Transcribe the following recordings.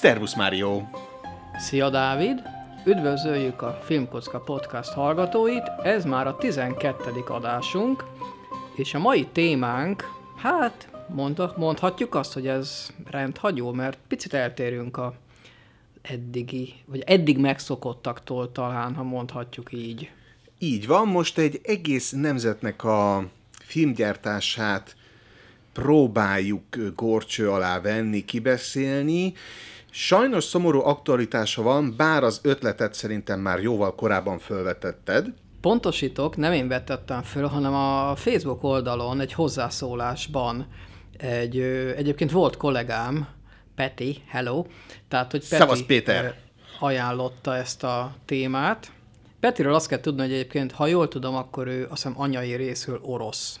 Szervusz Mário! Szia Dávid! Üdvözöljük a Filmkocka Podcast hallgatóit, ez már a 12. adásunk, és a mai témánk, hát mondha, mondhatjuk azt, hogy ez rendhagyó, mert picit eltérünk a eddigi, vagy eddig megszokottaktól talán, ha mondhatjuk így. Így van, most egy egész nemzetnek a filmgyártását próbáljuk gorcső alá venni, kibeszélni. Sajnos szomorú aktualitása van, bár az ötletet szerintem már jóval korábban felvetetted. Pontosítok, nem én vetettem föl, hanem a Facebook oldalon egy hozzászólásban egy, egyébként volt kollégám, Peti, hello, tehát hogy Peti Szavasz, Péter. ajánlotta ezt a témát. Petiről azt kell tudni, hogy egyébként, ha jól tudom, akkor ő azt hiszem anyai részül orosz.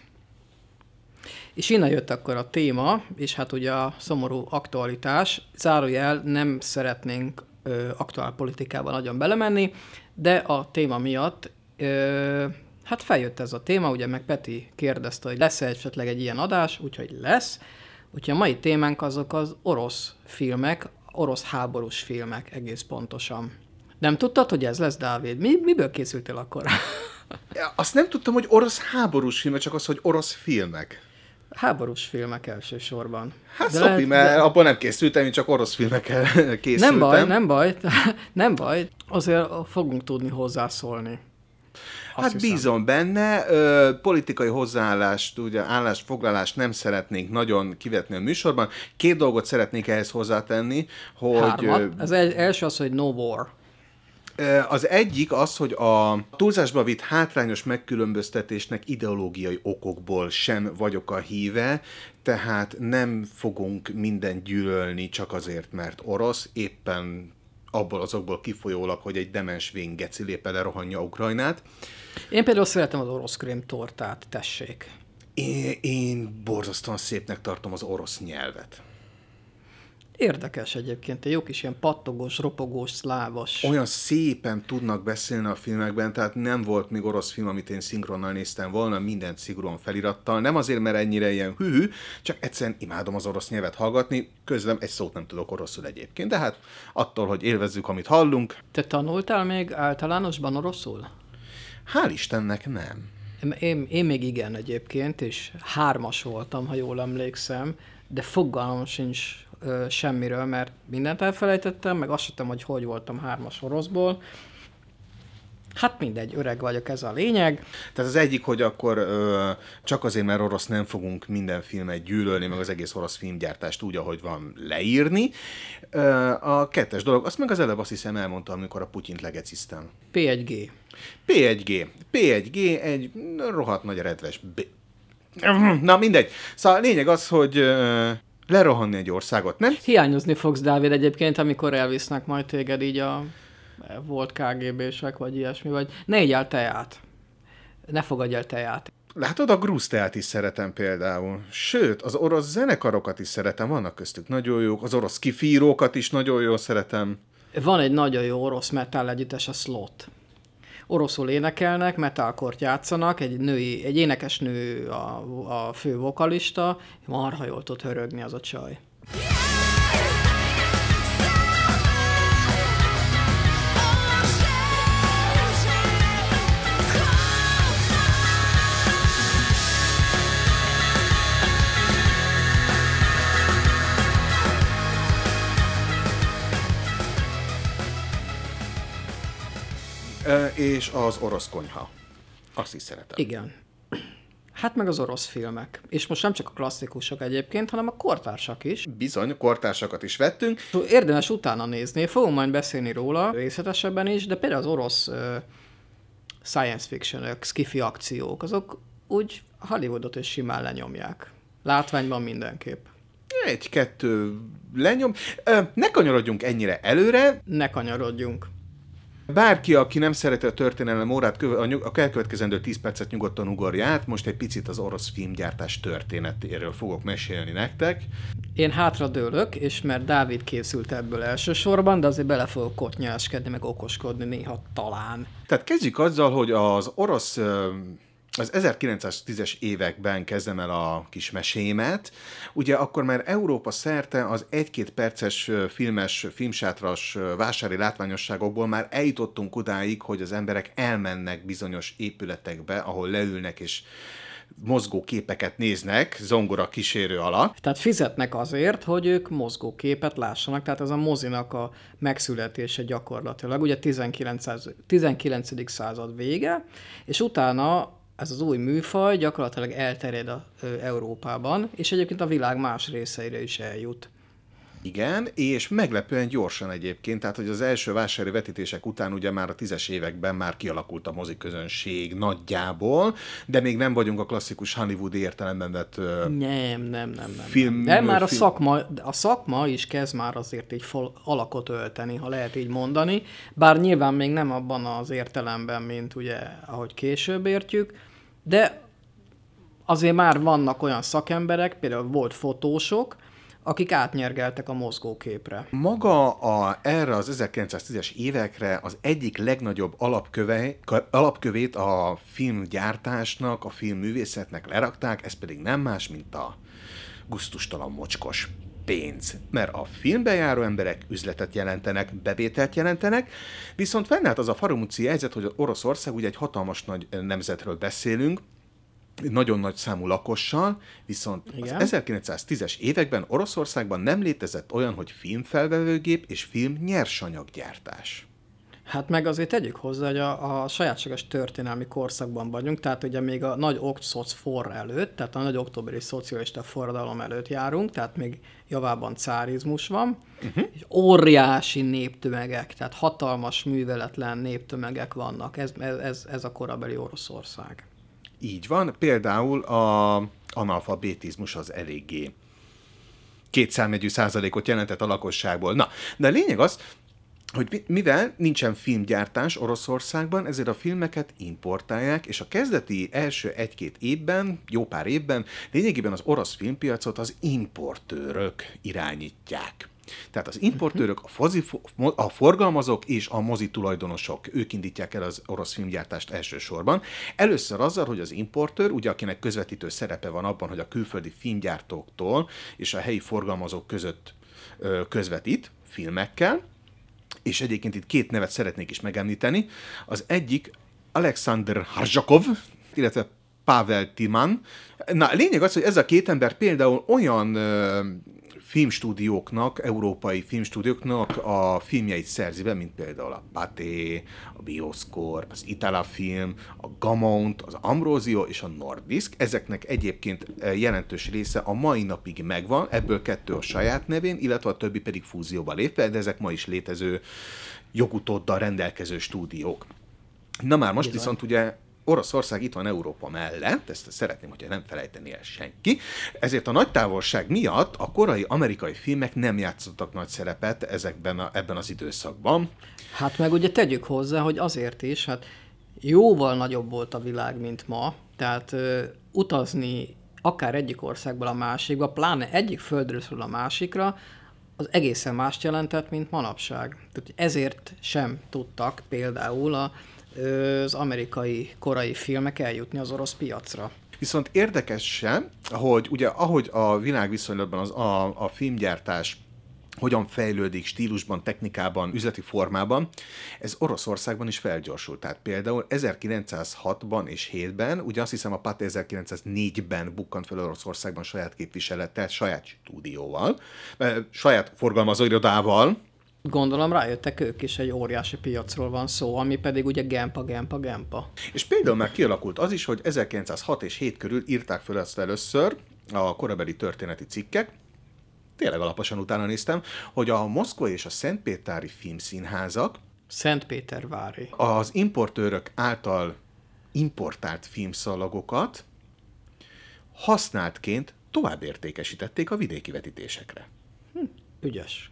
És innen jött akkor a téma, és hát ugye a szomorú aktualitás. Zárójel, nem szeretnénk ö, aktuál politikában nagyon belemenni, de a téma miatt ö, hát feljött ez a téma, ugye meg Peti kérdezte, hogy lesz-e esetleg egy ilyen adás, úgyhogy lesz. Úgyhogy a mai témánk azok az orosz filmek, orosz háborús filmek egész pontosan. Nem tudtad, hogy ez lesz, Dávid? Mi, miből készültél akkor? Azt nem tudtam, hogy orosz háborús filmek, csak az, hogy orosz filmek. Háborús filmek elsősorban. Hát de szopi, lehet, mert de... abban nem készültem, én csak orosz filmekkel készültem. Nem baj, nem baj, nem baj. Azért fogunk tudni hozzászólni. Azt hát hiszem. bízom benne, ö, politikai hozzáállást, ugye állásfoglalást nem szeretnénk nagyon kivetni a műsorban. Két dolgot szeretnék ehhez hozzátenni, hogy... Hármat. Az első az, hogy no war. Az egyik az, hogy a túlzásba vitt hátrányos megkülönböztetésnek ideológiai okokból sem vagyok a híve, tehát nem fogunk minden gyűlölni csak azért, mert orosz, éppen abból azokból kifolyólag, hogy egy demens vén geci lépe lerohanja Ukrajnát. Én például szeretem az orosz krém tortát, tessék. Én, én borzasztóan szépnek tartom az orosz nyelvet. Érdekes egyébként, egy jó kis ilyen pattogós, ropogós, szlávos. Olyan szépen tudnak beszélni a filmekben, tehát nem volt még orosz film, amit én szinkronnal néztem volna, mindent szigorúan felirattal. Nem azért, mert ennyire ilyen hű, csak egyszerűen imádom az orosz nyelvet hallgatni, közlem egy szót nem tudok oroszul egyébként, de hát attól, hogy élvezzük, amit hallunk. Te tanultál még általánosban oroszul? Hál' Istennek nem. Én, én még igen egyébként, és hármas voltam, ha jól emlékszem, de fogalmam sincs ö, semmiről, mert mindent elfelejtettem, meg azt sem hogy hogy voltam hármas oroszból. Hát mindegy, öreg vagyok, ez a lényeg. Tehát az egyik, hogy akkor ö, csak azért, mert orosz nem fogunk minden filmet gyűlölni, meg az egész orosz filmgyártást úgy, ahogy van leírni. Ö, a kettes dolog, azt meg az előbb azt hiszem elmondtam, amikor a Putyint legeciztem. P1G. P1G. P1G egy rohadt nagy redves B. Na mindegy. Szóval a lényeg az, hogy lerohanni egy országot, nem? Hiányozni fogsz, Dávid, egyébként, amikor elvisznek majd téged így a volt KGB-sek, vagy ilyesmi, vagy ne így el teát. Ne fogadj el teát. Látod, a grúz teát is szeretem például. Sőt, az orosz zenekarokat is szeretem, vannak köztük nagyon jók, az orosz kifírókat is nagyon jól szeretem. Van egy nagyon jó orosz metal együttes, a Slot oroszul énekelnek, metalkort játszanak, egy női, egy énekesnő a, a fő vokalista, marha jól tud hörögni az a csaj. Yeah! És az orosz konyha. Azt is szeretem. Igen. Hát meg az orosz filmek. És most nem csak a klasszikusok egyébként, hanem a kortársak is. Bizony, kortársakat is vettünk. Érdemes utána nézni, fogunk majd beszélni róla részletesebben is, de például az orosz uh, science fiction skifi akciók, azok úgy Hollywoodot is simán lenyomják. Látványban mindenképp. Egy-kettő lenyom. ne kanyarodjunk ennyire előre. Ne kanyarodjunk. Bárki, aki nem szereti a történelem órát, a elkövetkezendő 10 percet nyugodtan ugorja át, most egy picit az orosz filmgyártás történetéről fogok mesélni nektek. Én hátra dőlök, és mert Dávid készült ebből elsősorban, de azért bele fogok kotnyáskedni, meg okoskodni néha talán. Tehát kezdjük azzal, hogy az orosz az 1910-es években kezdem el a kis mesémet, ugye akkor már Európa szerte az egy-két perces filmes, filmsátras vásári látványosságokból már eljutottunk odáig, hogy az emberek elmennek bizonyos épületekbe, ahol leülnek és mozgó képeket néznek zongora kísérő alatt. Tehát fizetnek azért, hogy ők mozgó képet lássanak, tehát ez a mozinak a megszületése gyakorlatilag, ugye 19. 19. század vége, és utána ez az új műfaj gyakorlatilag elterjed a, ö, Európában, és egyébként a világ más részeire is eljut. Igen, és meglepően gyorsan egyébként, tehát hogy az első vásári vetítések után ugye már a tízes években már kialakult a moziközönség nagyjából, de még nem vagyunk a klasszikus Hollywood értelemben vett Nem, nem, nem, nem. Film- de már a film- szakma, a szakma is kezd már azért így fol, alakot ölteni, ha lehet így mondani, bár nyilván még nem abban az értelemben, mint ugye, ahogy később értjük, de azért már vannak olyan szakemberek, például volt fotósok, akik átnyergeltek a mozgóképre. Maga a, erre az 1910-es évekre az egyik legnagyobb alapköve, alapkövét a filmgyártásnak, a filmművészetnek lerakták, ez pedig nem más, mint a guztustalan mocskos pénz. Mert a filmbe járó emberek üzletet jelentenek, bevételt jelentenek, viszont fennállt az a faramúci helyzet, hogy Oroszország ugye egy hatalmas nagy nemzetről beszélünk, nagyon nagy számú lakossal, viszont Igen. az 1910-es években Oroszországban nem létezett olyan, hogy filmfelvevőgép és film nyersanyaggyártás. Hát meg azért tegyük hozzá, hogy a, a sajátságos történelmi korszakban vagyunk, tehát ugye még a nagy okszoc for előtt, tehát a nagy októberi szocialista forradalom előtt járunk, tehát még javában cárizmus van, uh-huh. és óriási néptömegek, tehát hatalmas műveletlen néptömegek vannak, ez, ez, ez, ez a korabeli Oroszország. Így van, például a analfabetizmus az eléggé kétszámjegyű százalékot jelentett a lakosságból. Na, de a lényeg az, hogy mi- mivel nincsen filmgyártás Oroszországban, ezért a filmeket importálják, és a kezdeti első egy-két évben, jó pár évben, lényegében az orosz filmpiacot az importőrök irányítják. Tehát az importőrök, a, fozi, a forgalmazók és a mozi tulajdonosok, ők indítják el az orosz filmgyártást elsősorban. Először azzal, hogy az importőr, ugye akinek közvetítő szerepe van abban, hogy a külföldi filmgyártóktól és a helyi forgalmazók között közvetít filmekkel, és egyébként itt két nevet szeretnék is megemlíteni. Az egyik Alexander Harzsakov, illetve Pavel Timan. Na, lényeg az, hogy ez a két ember például olyan filmstúdióknak, európai filmstúdióknak a filmjeit szerzi be, mint például a Pathé, a Bioscore, az Itala Film, a Gamont, az Ambrosio és a Nordisk. Ezeknek egyébként eh, jelentős része a mai napig megvan, ebből kettő a saját nevén, illetve a többi pedig fúzióba lépve, de ezek ma is létező jogutóddal rendelkező stúdiók. Na már most Bizony. viszont ugye Oroszország itt van Európa mellett, ezt szeretném, hogyha nem felejteni el senki, ezért a nagy távolság miatt a korai amerikai filmek nem játszottak nagy szerepet ezekben a, ebben az időszakban. Hát meg ugye tegyük hozzá, hogy azért is, hát jóval nagyobb volt a világ, mint ma, tehát ö, utazni akár egyik országból a másikba, pláne egyik földről a másikra, az egészen mást jelentett, mint manapság. Tehát ezért sem tudtak például a, az amerikai korai filmek eljutni az orosz piacra. Viszont érdekes sem, hogy ugye ahogy a világviszonylatban az, a, a filmgyártás hogyan fejlődik stílusban, technikában, üzleti formában, ez Oroszországban is felgyorsult. Tehát például 1906-ban és 7-ben, ugye azt hiszem a Pathé 1904-ben bukkant fel Oroszországban saját képviselettel, saját stúdióval, eh, saját forgalmazóirodával, Gondolom rájöttek ők is, egy óriási piacról van szó, ami pedig ugye gempa, gempa, gempa. És például már kialakult az is, hogy 1906 és 7 körül írták fel ezt először a korabeli történeti cikkek, tényleg alaposan utána néztem, hogy a moszkvai és a szentpétári filmszínházak Szentpétervári. az importőrök által importált filmszalagokat használtként tovább értékesítették a vidéki vetítésekre. Ügyes.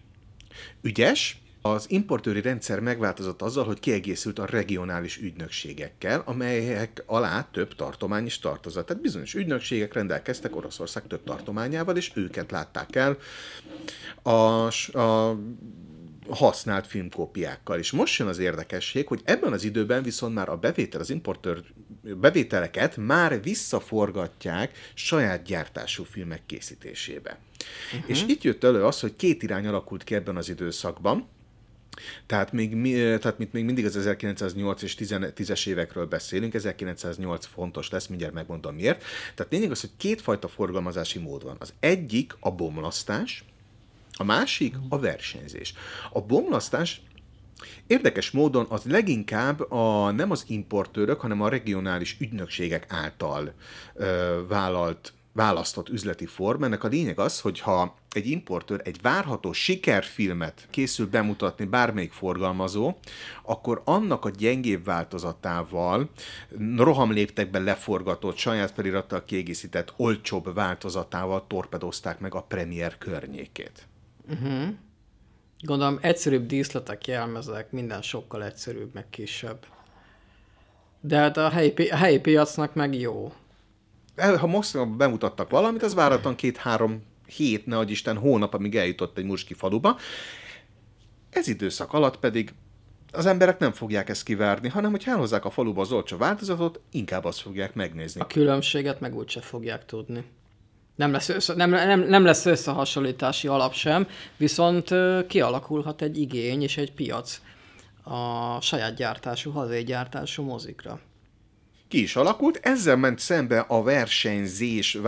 Ügyes, az importőri rendszer megváltozott azzal, hogy kiegészült a regionális ügynökségekkel, amelyek alá több tartomány is tartozott. Tehát bizonyos ügynökségek rendelkeztek Oroszország több tartományával, és őket látták el a, a használt filmkópiákkal. És most jön az érdekesség, hogy ebben az időben viszont már a bevétel, az importőr bevételeket már visszaforgatják saját gyártású filmek készítésébe. Uh-huh. És itt jött elő az, hogy két irány alakult ki ebben az időszakban, tehát még, mi, tehát mit még mindig az 1908 és 10-es évekről beszélünk, 1908 fontos lesz, mindjárt megmondom miért. Tehát lényeg az, hogy kétfajta forgalmazási mód van. Az egyik a bomlasztás, a másik a versenyzés. A bomlasztás Érdekes módon az leginkább a, nem az importőrök, hanem a regionális ügynökségek által ö, vállalt választott üzleti form. Ennek a lényeg az, hogy ha egy importőr egy várható sikerfilmet készül bemutatni bármelyik forgalmazó, akkor annak a gyengébb változatával, rohamléptekben leforgatott, saját felirattal kiegészített, olcsóbb változatával torpedozták meg a premier környékét. Uh-huh. Gondolom egyszerűbb díszletek, jelmezek, minden sokkal egyszerűbb, meg kisebb. De hát a helyi, a helyi piacnak meg jó. Ha most bemutattak valamit, az váratlan két-három hét, ne Isten, hónap, amíg eljutott egy muski faluba. Ez időszak alatt pedig az emberek nem fogják ezt kivárni, hanem hogy elhozzák a faluba az olcsó változatot, inkább azt fogják megnézni. A különbséget meg úgyse fogják tudni. Nem lesz, össze, nem, nem, nem lesz összehasonlítási alap sem, viszont kialakulhat egy igény és egy piac a saját gyártású, hazai gyártású mozikra ki is alakult, ezzel ment szembe a versenyzés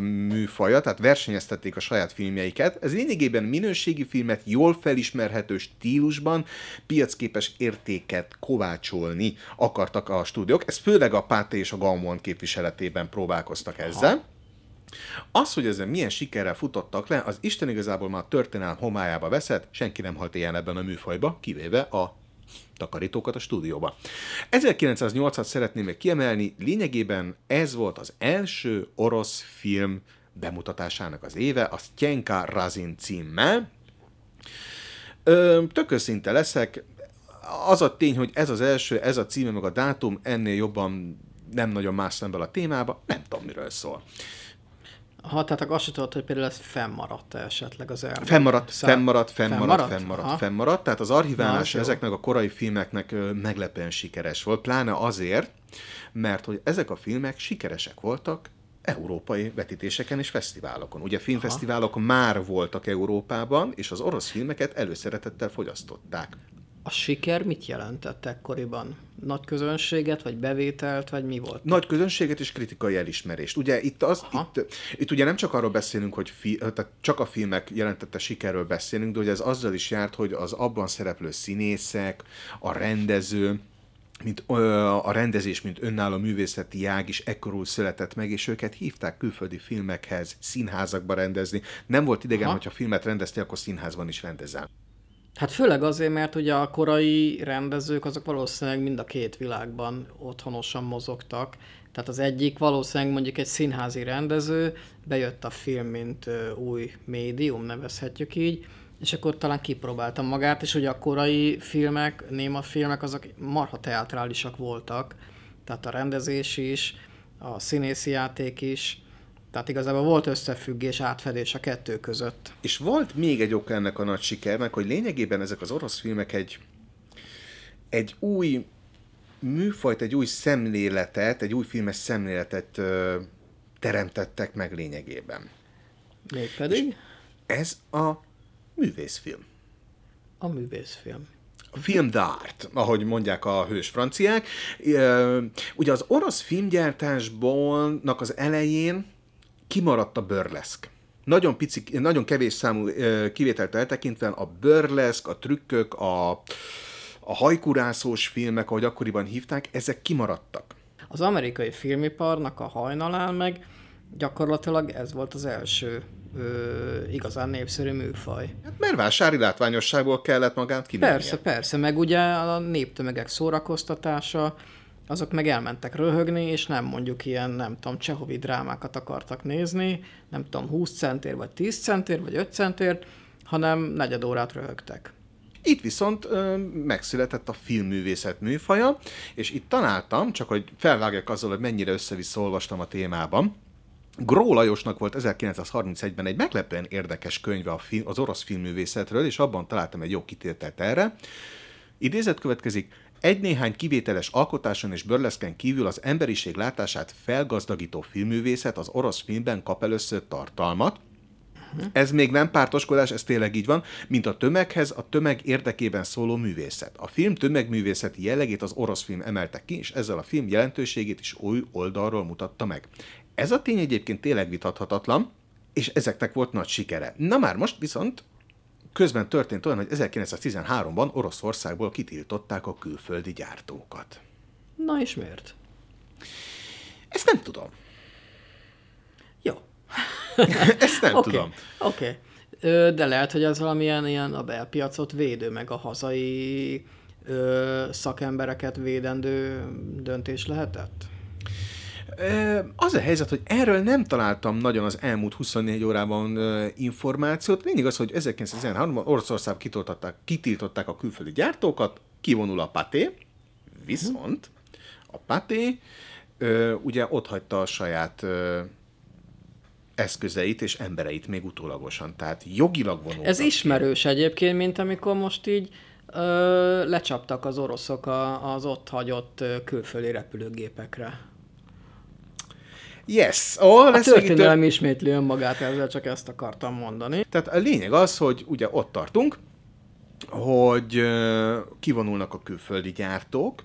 műfaja, tehát versenyeztették a saját filmjeiket. Ez lényegében minőségi filmet jól felismerhető stílusban piacképes értéket kovácsolni akartak a stúdiók. Ez főleg a Páté és a Gaumon képviseletében próbálkoztak ezzel. Aha. Az, hogy ezen milyen sikerrel futottak le, az Isten igazából már a történelem homályába veszett, senki nem halt ilyen ebben a műfajba, kivéve a takarítókat a stúdióba. 1908-at szeretném még kiemelni, lényegében ez volt az első orosz film bemutatásának az éve, a Styenka Razin címmel. Ö, tök őszinte leszek, az a tény, hogy ez az első, ez a címe, meg a dátum, ennél jobban nem nagyon más szemben a témába, nem tudom, miről szól. Ha, tehát azt sem tudod, hogy például ez fennmaradt esetleg az elmúlt. Fennmaradt, szá... fennmaradt, fennmaradt, fennmaradt, fennmaradt, fennmaradt. Tehát az archiválás Na, ezeknek a korai filmeknek meglepően sikeres volt, pláne azért, mert hogy ezek a filmek sikeresek voltak európai vetítéseken és fesztiválokon. Ugye filmfesztiválok Aha. már voltak Európában, és az orosz filmeket előszeretettel fogyasztották. A siker mit jelentett ekkoriban? Nagy közönséget, vagy bevételt, vagy mi volt? Nagy közönséget és kritikai elismerést. Ugye itt, az, itt, itt ugye nem csak arról beszélünk, hogy fi, tehát csak a filmek jelentette sikerről beszélünk, de hogy ez azzal is járt, hogy az abban szereplő színészek, a rendező, mint a rendezés, mint önálló művészeti jág is ekkorul született meg, és őket hívták külföldi filmekhez, színházakba rendezni. Nem volt idegen, Aha. hogyha filmet rendeztél, akkor színházban is rendezel. Hát főleg azért, mert ugye a korai rendezők azok valószínűleg mind a két világban otthonosan mozogtak. Tehát az egyik valószínűleg mondjuk egy színházi rendező, bejött a film, mint új médium, nevezhetjük így, és akkor talán kipróbáltam magát, és ugye a korai filmek, néma filmek, azok marha teatrálisak voltak, tehát a rendezés is, a színészi játék is, tehát igazából volt összefüggés, átfedés a kettő között. És volt még egy oka ennek a nagy sikernek, hogy lényegében ezek az orosz filmek egy, egy új műfajt, egy új szemléletet, egy új filmes szemléletet ö, teremtettek meg lényegében. Mégpedig? És ez a művészfilm. A művészfilm. A film d'art, ahogy mondják a hős franciák. Ugye az orosz filmgyártásból az elején kimaradt a burleszk. Nagyon, pici, nagyon kevés számú kivételt eltekintve a burleszk, a trükkök, a, a hajkurászós filmek, ahogy akkoriban hívták, ezek kimaradtak. Az amerikai filmiparnak a hajnalán meg gyakorlatilag ez volt az első ö, igazán népszerű műfaj. Hát mert vásári látványosságból kellett magát kimennie. Persze, persze, meg ugye a néptömegek szórakoztatása, azok meg elmentek röhögni, és nem mondjuk ilyen, nem tudom, csehovi drámákat akartak nézni, nem tudom, 20 centér, vagy 10 centér, vagy 5 centér, hanem negyed órát röhögtek. Itt viszont ö, megszületett a filmművészet műfaja, és itt találtam, csak hogy felvágjak azzal, hogy mennyire össze olvastam a témában, Gró Lajosnak volt 1931-ben egy meglepően érdekes könyve az orosz filmművészetről, és abban találtam egy jó kitételt erre. Idézet következik, Egy-néhány kivételes alkotáson és burleszken kívül az emberiség látását felgazdagító filmművészet az orosz filmben kap először tartalmat, ez még nem pártoskodás, ez tényleg így van, mint a tömeghez, a tömeg érdekében szóló művészet. A film tömegművészeti jellegét az orosz film emelte ki, és ezzel a film jelentőségét is új oldalról mutatta meg. Ez a tény egyébként tényleg vitathatatlan, és ezeknek volt nagy sikere. Na már most viszont közben történt olyan, hogy 1913-ban Oroszországból kitiltották a külföldi gyártókat. Na és miért? Ezt nem tudom. Jó. Ezt nem Oké, tudom. Oké. De lehet, hogy ez valamilyen ilyen a belpiacot védő, meg a hazai ö, szakembereket védendő döntés lehetett? Az a helyzet, hogy erről nem találtam nagyon az elmúlt 24 órában információt. Lényeg az, hogy 1913-ban Oroszország kitiltották, kitiltották a külföldi gyártókat, kivonul a Paté, viszont a Paté ugye ott hagyta a saját eszközeit és embereit még utólagosan. Tehát jogilag vonultak. Ez ismerős egyébként, mint amikor most így ö, lecsaptak az oroszok a, az ott hagyott külföldi repülőgépekre. Yes! Oh, A lesz itt történelem ismétli önmagát, ezzel csak ezt akartam mondani. Tehát a lényeg az, hogy ugye ott tartunk, hogy kivonulnak a külföldi gyártók,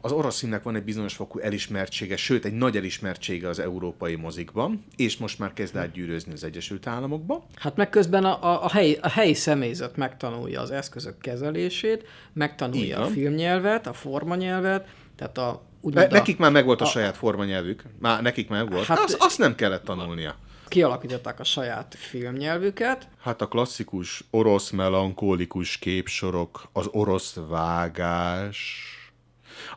az orosz filmnek van egy bizonyos fokú elismertsége, sőt egy nagy elismertsége az európai mozikban, és most már kezd átgyűrőzni az Egyesült Államokba. Hát meg közben a, a, a, helyi, a helyi személyzet megtanulja az eszközök kezelését, megtanulja a van. filmnyelvet, a formanyelvet, tehát a, úgymond a, nekik már megvolt a, a- saját formanyelvük. Már nekik már volt. Hát- azt, azt nem kellett tanulnia. kialakították a saját filmnyelvüket, Hát a klasszikus orosz melankólikus képsorok, az orosz vágás...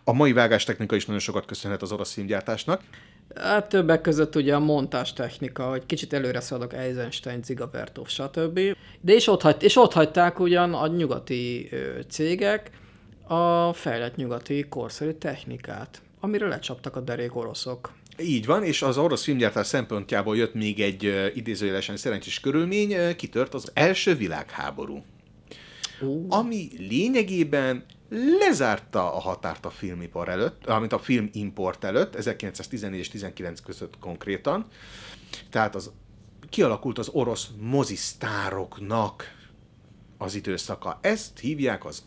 A mai vágástechnika is nagyon sokat köszönhet az orosz filmgyártásnak. Hát többek között ugye a montás technika, hogy kicsit előre szaladok Eisenstein, Zigavertov, stb. De és ott, hagy, és ott hagyták ugyan a nyugati ö, cégek a fejlett nyugati korszerű technikát, amire lecsaptak a derék oroszok. Így van, és az orosz filmgyártás szempontjából jött még egy uh, idézőjelesen szerencsés körülmény, uh, kitört az első világháború. Ú. Ami lényegében lezárta a határt a filmipar előtt, amit a filmimport előtt, 1914 és 19 között konkrétan. Tehát az kialakult az orosz mozisztároknak az időszaka. Ezt hívják az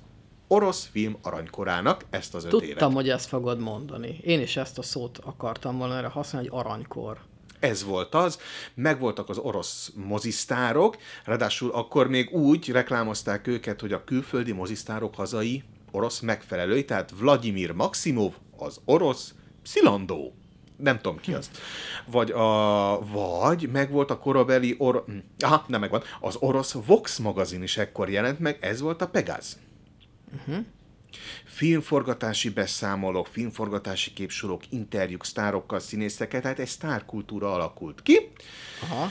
orosz film aranykorának, ezt az öt évet. Tudtam, hogy ezt fogod mondani. Én is ezt a szót akartam volna erre használni, hogy aranykor. Ez volt az, megvoltak az orosz mozisztárok, ráadásul akkor még úgy reklámozták őket, hogy a külföldi mozisztárok hazai orosz megfelelői, tehát Vladimir Maximov, az orosz Szilandó. Nem tudom ki az. Vagy, a, vagy megvolt a korabeli or... hm, Aha, nem megvan. Az orosz Vox magazin is ekkor jelent meg, ez volt a Pegáz. Filmforgatási beszámolók, filmforgatási képsorok, interjúk, sztárokkal, színészekkel, tehát egy sztárkultúra alakult ki. Aha.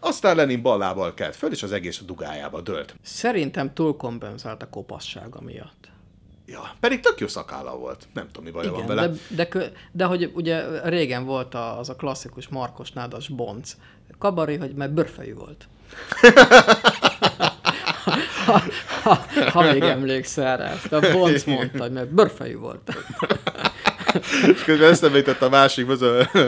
Aztán Lenin ballából kelt föl, és az egész a dugájába dőlt. Szerintem túlkompenzált a kopassága miatt. Ja, pedig tök jó szakálla volt. Nem tudom, mi baja van vele. de, de, de hogy ugye régen volt a, az a klasszikus Markos Nádas bonc kabari, hogy mert bőrfejű volt. ha, ha, ha, még emlékszel rá, ezt a bonc mondta, mert bőrfejű volt. És közben eszembe jutott a másik, az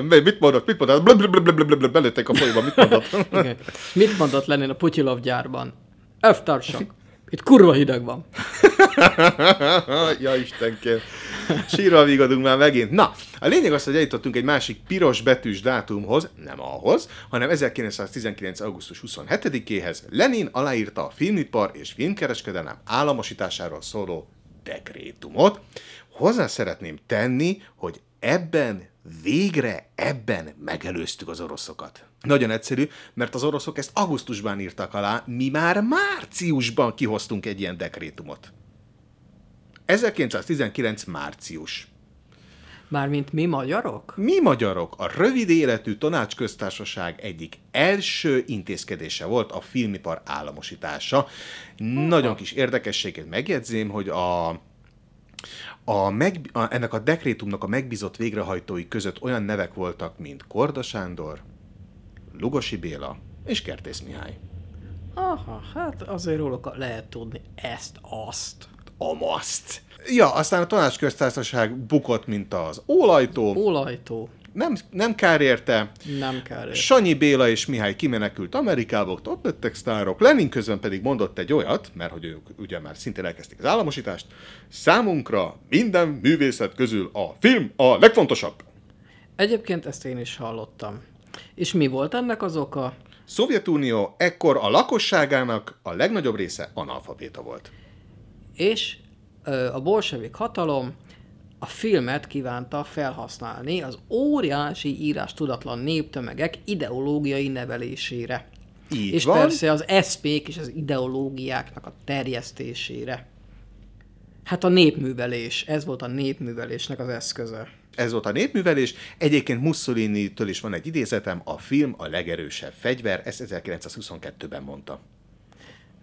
mit mondott, mit mondott, blablabla, belőttek a folyóba, mit mondott. Igen. Mit mondott Lenin a Putyilov gyárban? Elvtársak, itt kurva hideg van. ja, Istenkém. Sírva vigadunk már megint. Na, a lényeg az, hogy eljutottunk egy másik piros betűs dátumhoz, nem ahhoz, hanem 1919. augusztus 27-éhez Lenin aláírta a filmipar és filmkereskedelem államosításáról szóló dekrétumot. Hozzá szeretném tenni, hogy ebben végre ebben megelőztük az oroszokat. Nagyon egyszerű, mert az oroszok ezt augusztusban írtak alá, mi már márciusban kihoztunk egy ilyen dekrétumot. 1919. március. Mármint mi magyarok? Mi magyarok a rövid életű tanácsköztársaság egyik első intézkedése volt a filmipar államosítása. Nagyon kis érdekességet megjegyzém, hogy a, a, meg, a ennek a dekrétumnak a megbízott végrehajtói között olyan nevek voltak, mint Korda Sándor, Lugosi Béla és Kertész Mihály. Aha, hát azért róluk lehet tudni ezt, azt. Amaszt! Ja, aztán a tanácsköztársaság bukott, mint az ólajtó. Ólajtó. Nem, nem kár érte. Nem kár érte. Sanyi Béla és Mihály kimenekült Amerikába, ott, ott lettek sztárok. Lenin közben pedig mondott egy olyat, mert hogy ők ugye már szintén elkezdték az államosítást, számunkra minden művészet közül a film a legfontosabb. Egyébként ezt én is hallottam. És mi volt ennek az oka? Szovjetunió ekkor a lakosságának a legnagyobb része analfabéta volt. És ö, a bolsevik hatalom a filmet kívánta felhasználni az óriási írás tudatlan néptömegek ideológiai nevelésére. Így és van. persze az eszmék és az ideológiáknak a terjesztésére. Hát a népművelés, ez volt a népművelésnek az eszköze. Ez volt a népművelés. Egyébként Mussolini-től is van egy idézetem, a film a legerősebb fegyver, ezt 1922-ben mondta.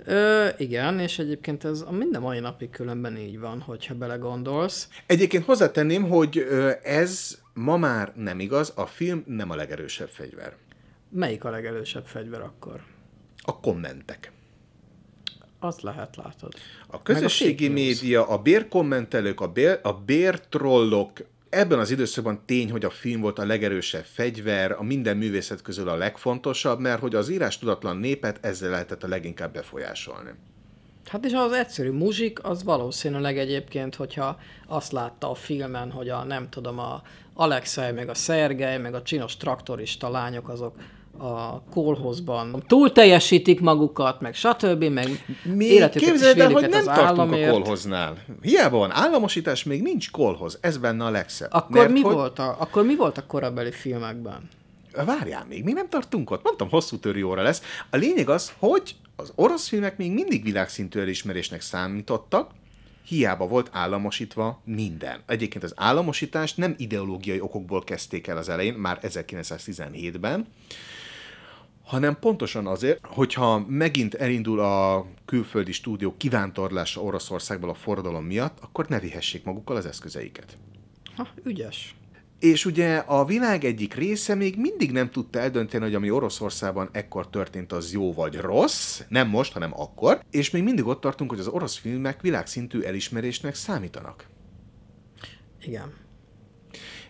Ö, igen, és egyébként ez a minden mai napig különben így van, hogyha belegondolsz. Egyébként hozzátenném, hogy ez ma már nem igaz, a film nem a legerősebb fegyver. Melyik a legelősebb fegyver akkor? A kommentek. Azt lehet, látod. A közösségi news. média, a bérkommentelők, a, bér, a bértrollok, ebben az időszakban tény, hogy a film volt a legerősebb fegyver, a minden művészet közül a legfontosabb, mert hogy az írás tudatlan népet ezzel lehetett a leginkább befolyásolni. Hát és az egyszerű muzsik, az valószínűleg egyébként, hogyha azt látta a filmen, hogy a nem tudom, a Alexei, meg a Szergej, meg a csinos traktorista lányok, azok a kolhozban túl teljesítik magukat, meg stb., meg Még életüket képzeld el, hogy nem tartunk a államért. kolhoznál. Hiába van államosítás, még nincs kolhoz. Ez benne a legszebb. Akkor Mert mi, hogy... volt a, akkor mi volt a korabeli filmekben? Várjál még, mi nem tartunk ott? Mondtam, hosszú törő óra lesz. A lényeg az, hogy az orosz filmek még mindig világszintű elismerésnek számítottak, hiába volt államosítva minden. Egyébként az államosítást nem ideológiai okokból kezdték el az elején, már 1917-ben, hanem pontosan azért, hogyha megint elindul a külföldi stúdió kivántorlása Oroszországból a forradalom miatt, akkor ne vihessék magukkal az eszközeiket. Ha, ügyes. És ugye a világ egyik része még mindig nem tudta eldönteni, hogy ami Oroszországban ekkor történt, az jó vagy rossz, nem most, hanem akkor, és még mindig ott tartunk, hogy az orosz filmek világszintű elismerésnek számítanak. Igen.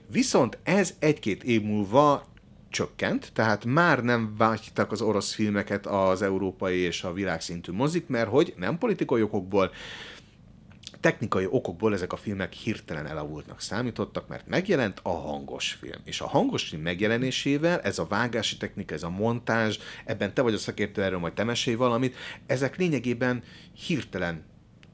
Viszont ez egy-két év múlva csökkent, tehát már nem vágytak az orosz filmeket az európai és a világszintű mozik, mert hogy nem politikai okokból, technikai okokból ezek a filmek hirtelen elavultnak számítottak, mert megjelent a hangos film. És a hangos film megjelenésével ez a vágási technika, ez a montázs, ebben te vagy a szakértő, erről majd te mesélj valamit, ezek lényegében hirtelen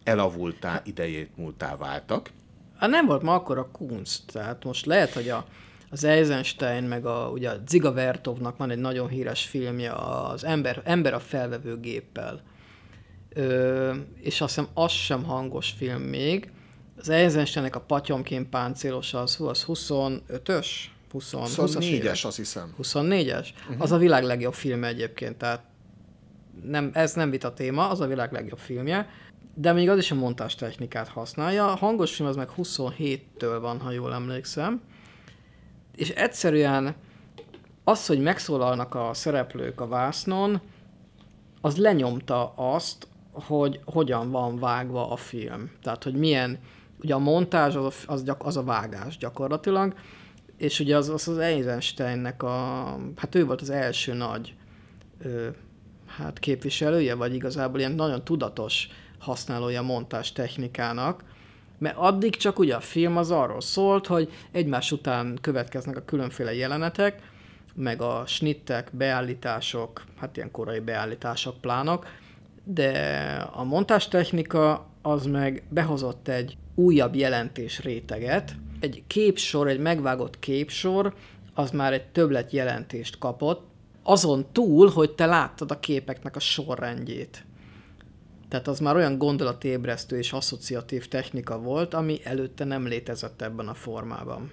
elavultá, idejét múltá váltak. Hát nem volt ma akkor a kunst, tehát most lehet, hogy a, az Eisenstein, meg a, ugye a Ziga Vertovnak van egy nagyon híres filmje, az Ember, ember a felvevőgéppel. Ö, és azt hiszem, az sem hangos film még. Az Eisensteinnek a Patyomkén páncélos az, az 25-ös? 20, 20 24-es, azt hiszem. 24-es? Uh-huh. Az a világ legjobb filmje egyébként, tehát nem, ez nem vita téma, az a világ legjobb filmje, de még az is a montás technikát használja. A hangos film az meg 27-től van, ha jól emlékszem. És egyszerűen az, hogy megszólalnak a szereplők a vásznon, az lenyomta azt, hogy hogyan van vágva a film. Tehát, hogy milyen, ugye a montázs az a, az, gyak, az a vágás gyakorlatilag, és ugye az az, az Eisensteinnek a, hát ő volt az első nagy ö, hát képviselője, vagy igazából ilyen nagyon tudatos használója montás technikának, mert addig csak ugye a film az arról szólt, hogy egymás után következnek a különféle jelenetek, meg a snittek, beállítások, hát ilyen korai beállítások, plánok, de a montástechnika az meg behozott egy újabb jelentés réteget, egy képsor, egy megvágott képsor, az már egy többlet jelentést kapott, azon túl, hogy te láttad a képeknek a sorrendjét. Tehát az már olyan gondolatébresztő és asszociatív technika volt, ami előtte nem létezett ebben a formában.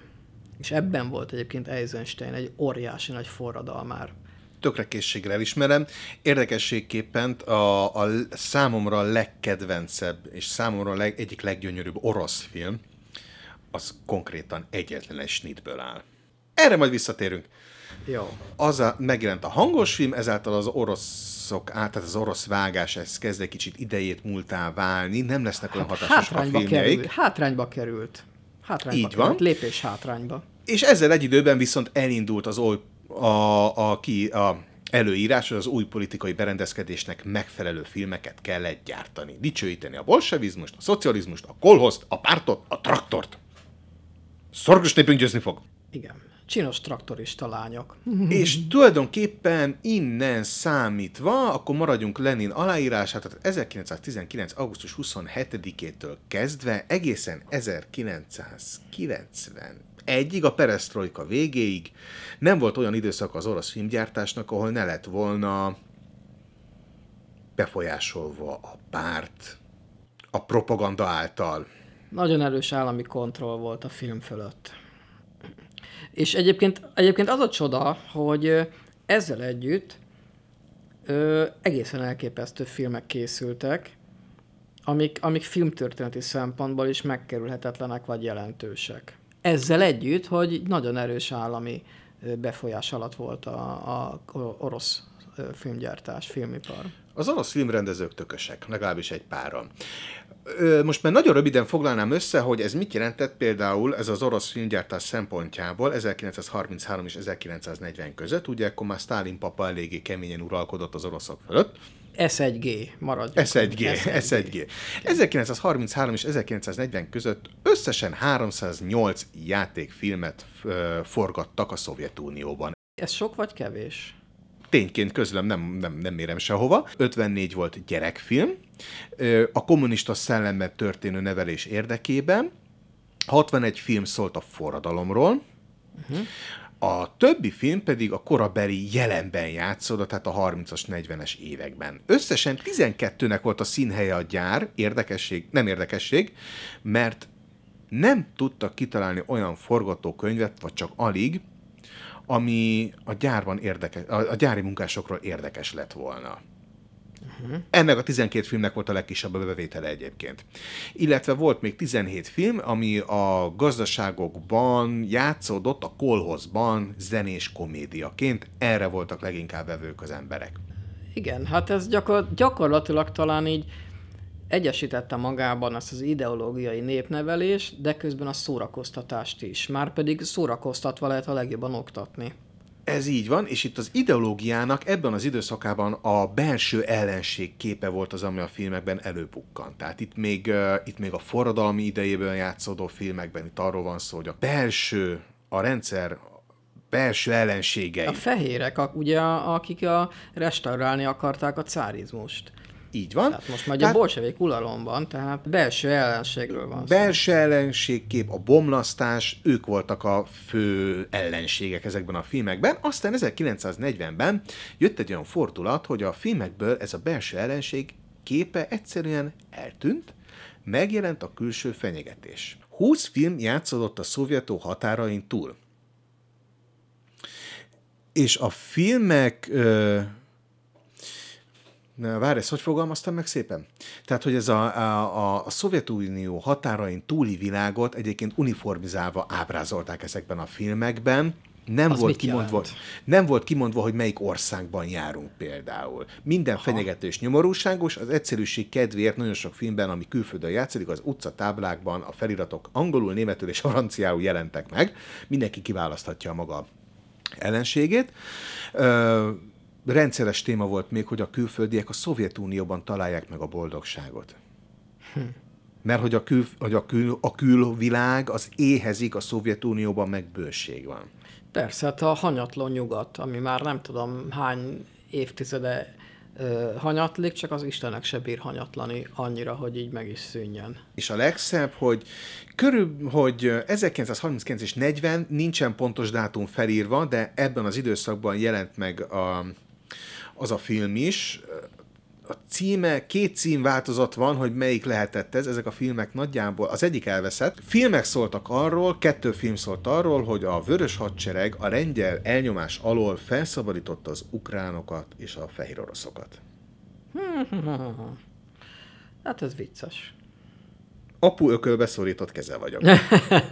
És ebben volt egyébként Eisenstein egy óriási nagy forradalmár. Tökre készséggel elismerem. Érdekességképpen a, a számomra a legkedvencebb és számomra a leg, egyik leggyönyörűbb orosz film, az konkrétan egyetlen egy snitből áll. Erre majd visszatérünk. Jó. Az a, megjelent a hangos film, ezáltal az oroszok át, tehát az orosz vágás, ez kezd egy kicsit idejét múltá válni, nem lesznek olyan hatásos a Hátrányba filmjeik. került. Hátrányba került. Hátrányba Így van. került. Lépés hátrányba. És ezzel egy időben viszont elindult az oly, a, a, ki, a előírás, hogy az új politikai berendezkedésnek megfelelő filmeket kellett gyártani. Dicsőíteni a bolsevizmust, a szocializmust, a kolhozt, a pártot, a traktort. Szorgos népünk győzni fog. Igen. Csinos traktorista lányok. És tulajdonképpen innen számítva, akkor maradjunk Lenin aláírását, tehát 1919. augusztus 27-től kezdve egészen 1991-ig, a perestroika végéig nem volt olyan időszak az orosz filmgyártásnak, ahol ne lett volna befolyásolva a párt a propaganda által. Nagyon erős állami kontroll volt a film fölött. És egyébként, egyébként az a csoda, hogy ezzel együtt ö, egészen elképesztő filmek készültek, amik, amik filmtörténeti szempontból is megkerülhetetlenek vagy jelentősek. Ezzel együtt, hogy nagyon erős állami befolyás alatt volt a, a orosz filmgyártás, filmipar. Az orosz filmrendezők tökösek, legalábbis egy páran. Most már nagyon röviden foglalnám össze, hogy ez mit jelentett például ez az orosz filmgyártás szempontjából 1933 és 1940 között. Ugye akkor már Stalin papa eléggé keményen uralkodott az oroszok fölött. S1G, maradjunk. S1G, S1G. 1933 és 1940 között összesen 308 játékfilmet forgattak a Szovjetunióban. Ez sok vagy kevés? Tényként közlöm, nem, nem, nem mérem sehova. 54 volt gyerekfilm, a kommunista szellemben történő nevelés érdekében. 61 film szólt a forradalomról, uh-huh. a többi film pedig a korabeli jelenben játszódott, tehát a 30-as, 40-es években. Összesen 12-nek volt a színhelye a gyár, érdekesség, nem érdekesség, mert nem tudtak kitalálni olyan forgatókönyvet, vagy csak alig, ami a gyárban érdekes, a, a gyári munkásokról érdekes lett volna. Uh-huh. Ennek a 12 filmnek volt a legkisebb a bevétele egyébként. Illetve volt még 17 film, ami a gazdaságokban játszódott, a kolhozban zenés komédiaként. Erre voltak leginkább vevők az emberek. Igen, hát ez gyakor- gyakorlatilag talán így egyesítette magában azt az ideológiai népnevelést, de közben a szórakoztatást is. Márpedig szórakoztatva lehet a legjobban oktatni. Ez így van, és itt az ideológiának ebben az időszakában a belső ellenség képe volt az, ami a filmekben előbukkant. Tehát itt még, itt még a forradalmi idejében játszódó filmekben itt arról van szó, hogy a belső, a rendszer belső ellenségei. A fehérek, ugye, akik a restaurálni akarták a cárizmust. Így van. Tehát most már ugye a bolsevik uralomban, tehát belső ellenségről van szó. Belső ellenségkép, a bomlasztás, ők voltak a fő ellenségek ezekben a filmekben. Aztán 1940-ben jött egy olyan fordulat, hogy a filmekből ez a belső ellenség képe egyszerűen eltűnt, megjelent a külső fenyegetés. 20 film játszódott a szovjetó határain túl. És a filmek ö, várj, ezt hogy fogalmaztam meg szépen? Tehát, hogy ez a, a, a, Szovjetunió határain túli világot egyébként uniformizálva ábrázolták ezekben a filmekben. Nem Az volt, kimondva, jelent? nem volt kimondva, hogy melyik országban járunk például. Minden fenyegető és nyomorúságos, az egyszerűség kedvéért nagyon sok filmben, ami külföldön játszódik, az utcatáblákban a feliratok angolul, németül és franciául jelentek meg. Mindenki kiválaszthatja a maga ellenségét. Ö, rendszeres téma volt még, hogy a külföldiek a Szovjetunióban találják meg a boldogságot. Mert hogy a, kül, hogy a, kül, a külvilág az éhezik, a Szovjetunióban meg bőség van. Persze, hát a hanyatló nyugat, ami már nem tudom hány évtizede ö, hanyatlik, csak az Istenek se bír hanyatlani annyira, hogy így meg is szűnjön. És a legszebb, hogy körül, hogy 1939 és 40 nincsen pontos dátum felírva, de ebben az időszakban jelent meg a, az a film is. A címe, két cím van, hogy melyik lehetett ez, ezek a filmek nagyjából, az egyik elveszett. Filmek szóltak arról, kettő film szólt arról, hogy a vörös hadsereg a lengyel elnyomás alól felszabadította az ukránokat és a fehér oroszokat. Hát ez vicces. Apu ökölbe szorított keze vagyok.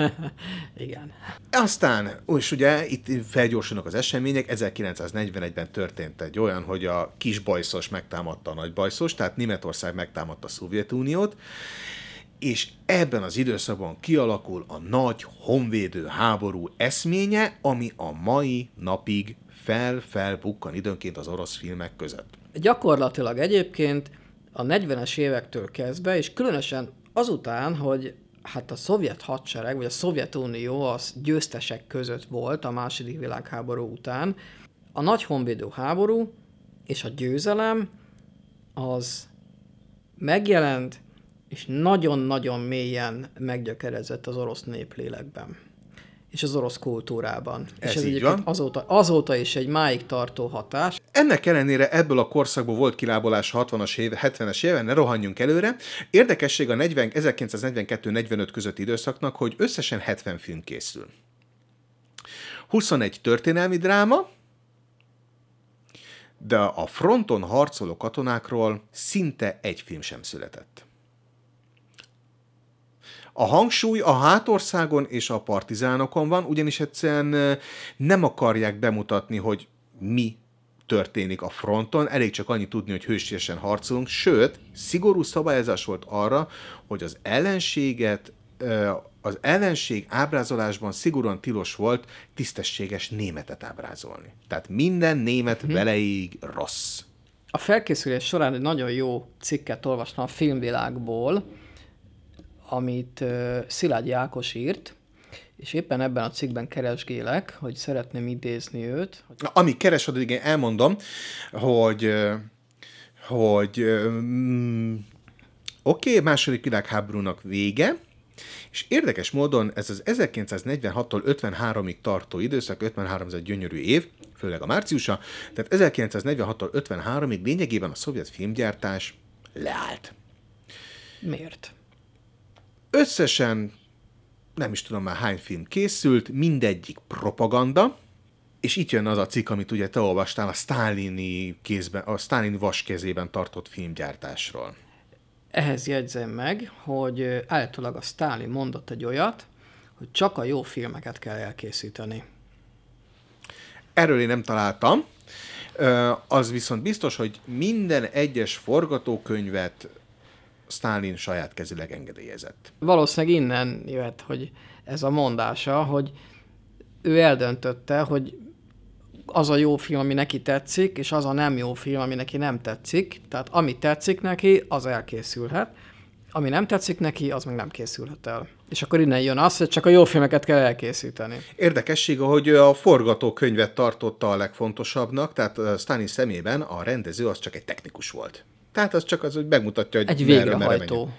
Igen. Aztán, és ugye itt felgyorsulnak az események, 1941-ben történt egy olyan, hogy a kis bajszos megtámadta a nagy bajszos, tehát Németország megtámadta a Szovjetuniót, és ebben az időszakban kialakul a nagy honvédő háború eszménye, ami a mai napig fel-felbukkan időnként az orosz filmek között. Gyakorlatilag egyébként a 40-es évektől kezdve, és különösen azután, hogy hát a szovjet hadsereg, vagy a Szovjetunió az győztesek között volt a második világháború után, a nagy honvédő háború és a győzelem az megjelent, és nagyon-nagyon mélyen meggyökerezett az orosz néplélekben és az orosz kultúrában. Ez és ez így van. azóta, azóta is egy máig tartó hatás. Ennek ellenére ebből a korszakból volt kilábalás a 60-as éve, 70-es éve, ne rohanjunk előre. Érdekesség a 40, 1942-45 közötti időszaknak, hogy összesen 70 film készül. 21 történelmi dráma, de a fronton harcoló katonákról szinte egy film sem született. A hangsúly a hátországon és a partizánokon van, ugyanis egyszerűen nem akarják bemutatni, hogy mi történik a fronton, elég csak annyi tudni, hogy hősiesen harcolunk, sőt, szigorú szabályozás volt arra, hogy az ellenséget, az ellenség ábrázolásban szigorúan tilos volt tisztességes németet ábrázolni. Tehát minden német beleig rossz. A felkészülés során egy nagyon jó cikket olvastam a filmvilágból, amit Szilágyi Ákos írt, és éppen ebben a cikkben keresgélek, hogy szeretném idézni őt. Hogy Na, Amíg keres, addig én elmondom, hogy, hogy mm, oké, okay, második világháborúnak vége, és érdekes módon ez az 1946-tól 53-ig tartó időszak, 53 ez egy gyönyörű év, főleg a márciusa, tehát 1946-tól 53-ig lényegében a szovjet filmgyártás leállt. miért? Összesen nem is tudom már hány film készült, mindegyik propaganda, és itt jön az a cikk, amit ugye te olvastál a sztálini, kézben, a sztálini vas kezében tartott filmgyártásról. Ehhez jegyzem meg, hogy állítólag a Stalin mondott egy olyat, hogy csak a jó filmeket kell elkészíteni. Erről én nem találtam. Az viszont biztos, hogy minden egyes forgatókönyvet Stalin saját kezileg engedélyezett. Valószínűleg innen jöhet, hogy ez a mondása, hogy ő eldöntötte, hogy az a jó film, ami neki tetszik, és az a nem jó film, ami neki nem tetszik. Tehát ami tetszik neki, az elkészülhet. Ami nem tetszik neki, az meg nem készülhet el. És akkor innen jön az, hogy csak a jó filmeket kell elkészíteni. Érdekesség, hogy a forgatókönyvet tartotta a legfontosabbnak, tehát Stalin szemében a rendező az csak egy technikus volt. Tehát az csak az, hogy megmutatja, hogy Egy merre- merre végrehajtó. menjen.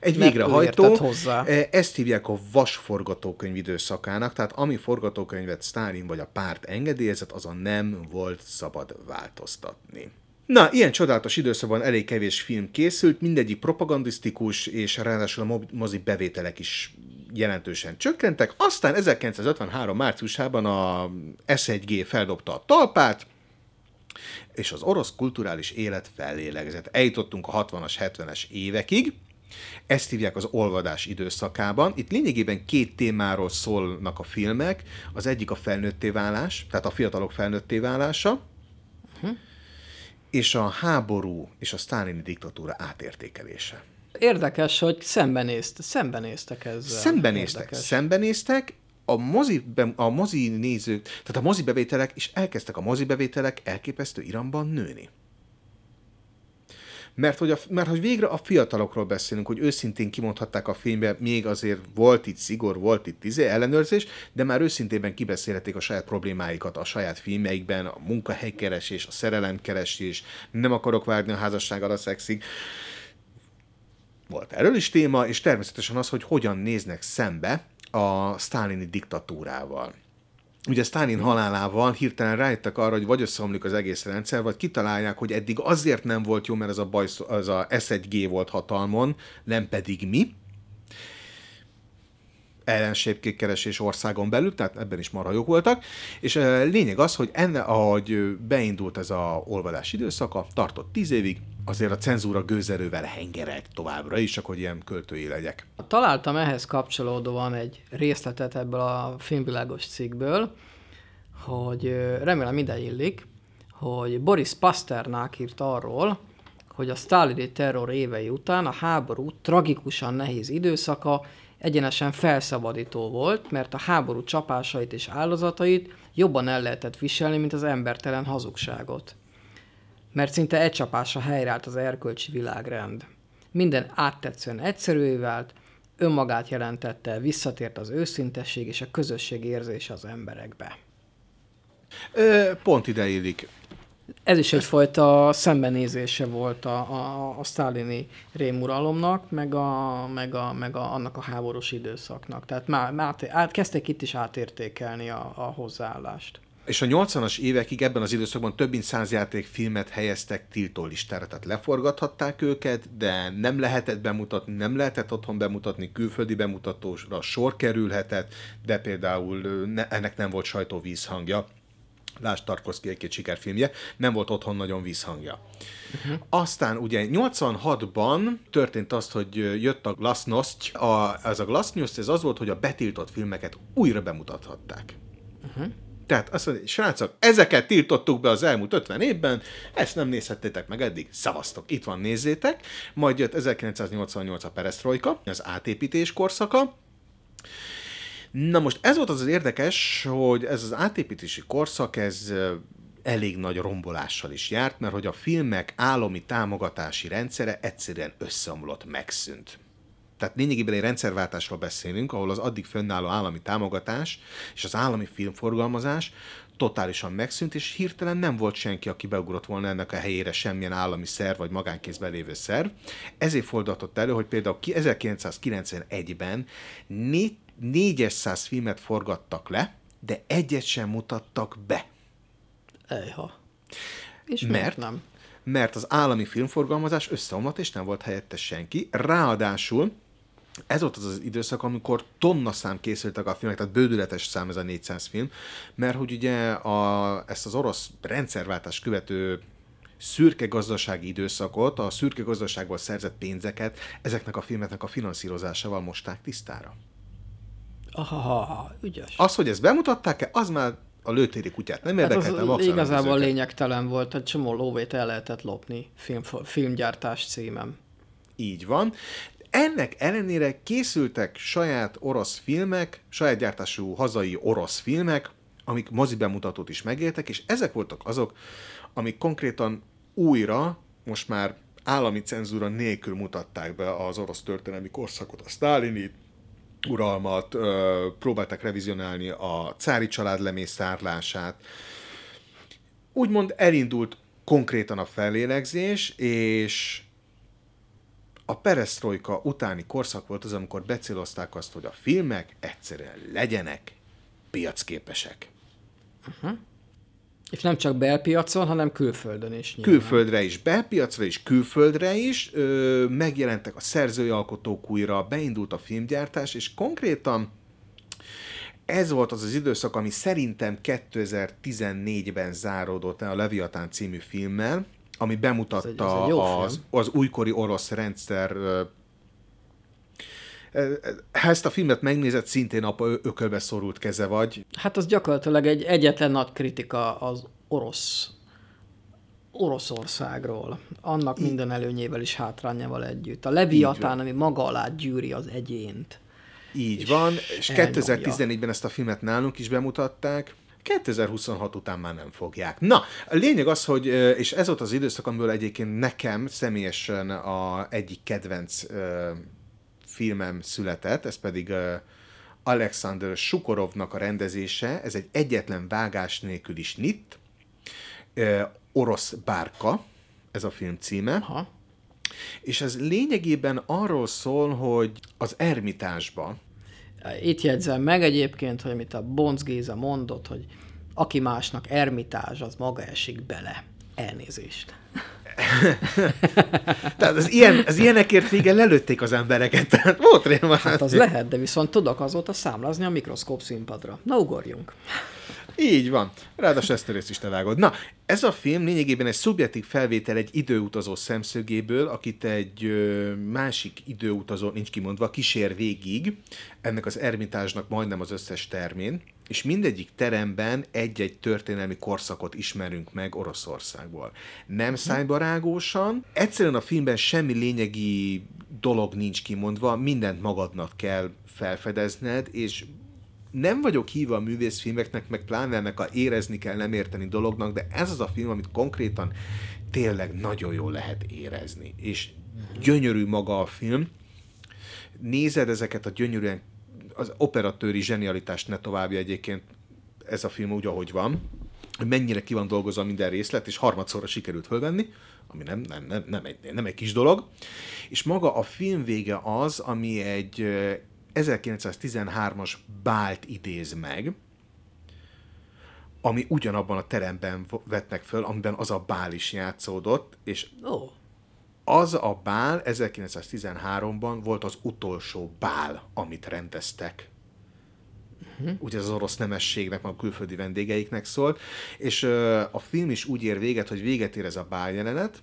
Egy Mert végrehajtó. hozzá. E, Ezt hívják a vas forgatókönyv időszakának, tehát ami forgatókönyvet Stalin vagy a párt engedélyezett, azon nem volt szabad változtatni. Na, ilyen csodálatos időszakban elég kevés film készült, mindegyik propagandisztikus, és ráadásul a mozi bevételek is jelentősen csökkentek. Aztán 1953. márciusában a S1G feldobta a talpát, és az orosz kulturális élet fellélegzett. Eljutottunk a 60-as, 70-es évekig, ezt hívják az olvadás időszakában. Itt lényegében két témáról szólnak a filmek. Az egyik a felnőtté válás, tehát a fiatalok felnőtté válása, és a háború és a sztálini diktatúra átértékelése. Érdekes, hogy szembenézt, szembenéztek ezzel. Szembenéztek, Érdekes. szembenéztek, a mozi, be, a mozi nézők, tehát a mozi bevételek, és elkezdtek a mozi bevételek elképesztő iramban nőni. Mert hogy, a, mert hogy végre a fiatalokról beszélünk, hogy őszintén kimondhatták a filmben, még azért volt itt szigor, volt itt izé, ellenőrzés, de már őszintében kibeszélhették a saját problémáikat a saját filmeikben, a munkahelykeresés, a szerelemkeresés, nem akarok várni a házassággal a szexig. Volt erről is téma, és természetesen az, hogy hogyan néznek szembe a sztálini diktatúrával. Ugye Stalin halálával hirtelen rájöttek arra, hogy vagy összeomlik az egész rendszer, vagy kitalálják, hogy eddig azért nem volt jó, mert az a, bajsz, az a S1G volt hatalmon, nem pedig mi. ellenségkékeresés országon belül, tehát ebben is marha voltak, és lényeg az, hogy enne, ahogy beindult ez a olvadás időszaka, tartott tíz évig, azért a cenzúra gőzerővel hengerelt továbbra is, csak hogy ilyen költői legyek. Találtam ehhez kapcsolódóan egy részletet ebből a filmvilágos cikkből, hogy remélem ide illik, hogy Boris Pasternák írt arról, hogy a sztálini terror évei után a háború tragikusan nehéz időszaka egyenesen felszabadító volt, mert a háború csapásait és áldozatait jobban el lehetett viselni, mint az embertelen hazugságot. Mert szinte egy csapásra helyreállt az erkölcsi világrend. Minden áttetszően egyszerűvé vált, önmagát jelentette, visszatért az őszintesség és a közösség érzése az emberekbe. Ö, pont ide illik. Ez is egyfajta szembenézése volt a, a, a sztálini rémuralomnak, meg, a, meg, a, meg a, annak a háborús időszaknak. Tehát már, már át, kezdték itt is átértékelni a, a hozzáállást. És a 80-as évekig ebben az időszakban több mint száz játékfilmet helyeztek tiltó listára, tehát leforgathatták őket, de nem lehetett bemutatni, nem lehetett otthon bemutatni, külföldi bemutatósra sor kerülhetett, de például ne, ennek nem volt sajtóvízhangja. Lásd Tarkovsky egy-két sikerfilmje, nem volt otthon nagyon vízhangja. Uh-huh. Aztán ugye 86-ban történt az, hogy jött a Glasnost, a, ez a Glasnost, ez az volt, hogy a betiltott filmeket újra bemutathatták. Uh-huh. Tehát azt mondja, srácok, ezeket tiltottuk be az elmúlt 50 évben, ezt nem nézhettétek meg eddig, szavaztok, itt van, nézzétek. Majd jött 1988 a perestroika, az átépítés korszaka, Na most ez volt az az érdekes, hogy ez az átépítési korszak, ez elég nagy rombolással is járt, mert hogy a filmek állami támogatási rendszere egyszerűen összeomlott, megszűnt. Tehát lényegében egy rendszerváltásról beszélünk, ahol az addig fönnálló állami támogatás és az állami filmforgalmazás totálisan megszűnt, és hirtelen nem volt senki, aki beugrott volna ennek a helyére semmilyen állami szerv vagy magánkézben lévő szerv. Ezért fordított elő, hogy például 1991-ben 400 filmet forgattak le, de egyet sem mutattak be. Ejha. És mert nem? Mert az állami filmforgalmazás összeomlott, és nem volt helyette senki. Ráadásul ez volt az az időszak, amikor tonna szám készültek a filmek, tehát bődületes szám ez a 400 film, mert hogy ugye a, ezt az orosz rendszerváltás követő szürke gazdasági időszakot, a szürke gazdaságból szerzett pénzeket ezeknek a filmeknek a finanszírozásával mosták tisztára. Aha, ügyes. Az, hogy ezt bemutatták-e, az már a lőtéri kutyát nem érdekelte. Hát az igazából lényegtelen volt, egy csomó lóvét el lehetett lopni film, filmgyártás címem. Így van. Ennek ellenére készültek saját orosz filmek, saját gyártású hazai orosz filmek, amik mozi bemutatót is megéltek, és ezek voltak azok, amik konkrétan újra, most már állami cenzúra nélkül mutatták be az orosz történelmi korszakot, a sztálinit, uralmat, próbálták revizionálni a cári család lemészárlását. Úgymond elindult konkrétan a fellélegzés, és a perestroika utáni korszak volt az, amikor becélozták azt, hogy a filmek egyszerűen legyenek piacképesek. Uh-huh. És nem csak belpiacon, hanem külföldön is. Nyilván. Külföldre is, belpiacra is, külföldre is. Ö, megjelentek a szerzői alkotók újra, beindult a filmgyártás, és konkrétan ez volt az az időszak, ami szerintem 2014-ben záródott el a Leviatán című filmmel, ami bemutatta ez egy, ez egy az, az újkori orosz rendszer ha ezt a filmet megnézed, szintén apa ökölbe szorult keze vagy. Hát az gyakorlatilag egy egyetlen nagy kritika az orosz Oroszországról, annak minden előnyével és hátrányával együtt. A Leviatán, ami maga alá gyűri az egyént. Így és van, és 2014-ben ezt a filmet nálunk is bemutatták, 2026 után már nem fogják. Na, a lényeg az, hogy, és ez volt az időszak, amiből egyébként nekem személyesen a egyik kedvenc filmem született, ez pedig Alexander Sukorovnak a rendezése, ez egy egyetlen vágás nélkül is nit, orosz bárka, ez a film címe. Aha. És ez lényegében arról szól, hogy az ermitásba. Itt jegyzem meg egyébként, hogy amit a Bonc Géza mondott, hogy aki másnak ermitás, az maga esik bele. Elnézést. Tehát az, ilyen, az ilyenekért régen lelőtték az embereket, tehát volt rémán. Hát az lehet, de viszont tudok azóta számlázni a mikroszkóp színpadra. Na, ugorjunk. Így van. Ráadásul ezt a részt is te vágod. Na, ez a film lényegében egy szubjektív felvétel egy időutazó szemszögéből, akit egy ö, másik időutazó, nincs kimondva, kísér végig, ennek az ermitásnak majdnem az összes termén, és mindegyik teremben egy-egy történelmi korszakot ismerünk meg Oroszországból. Nem szájbarágósan, egyszerűen a filmben semmi lényegi dolog nincs kimondva, mindent magadnak kell felfedezned, és nem vagyok híva a művészfilmeknek, meg pláne ennek a érezni kell, nem érteni dolognak, de ez az a film, amit konkrétan tényleg nagyon jól lehet érezni. És gyönyörű maga a film. Nézed ezeket a gyönyörűen, az operatőri zsenialitást ne továbbja egyébként ez a film úgy, ahogy van, mennyire ki van dolgozva minden részlet, és harmadszorra sikerült fölvenni, ami nem, nem, nem, nem, egy, nem egy kis dolog. És maga a film vége az, ami egy 1913-as bált idéz meg, ami ugyanabban a teremben vetnek föl, amiben az a bál is játszódott, és Ó, az a bál 1913-ban volt az utolsó bál, amit rendeztek. Uh-huh. Ugye ez az orosz nemességnek, meg a külföldi vendégeiknek szólt, és ö, a film is úgy ér véget, hogy véget ér ez a bál jelenet,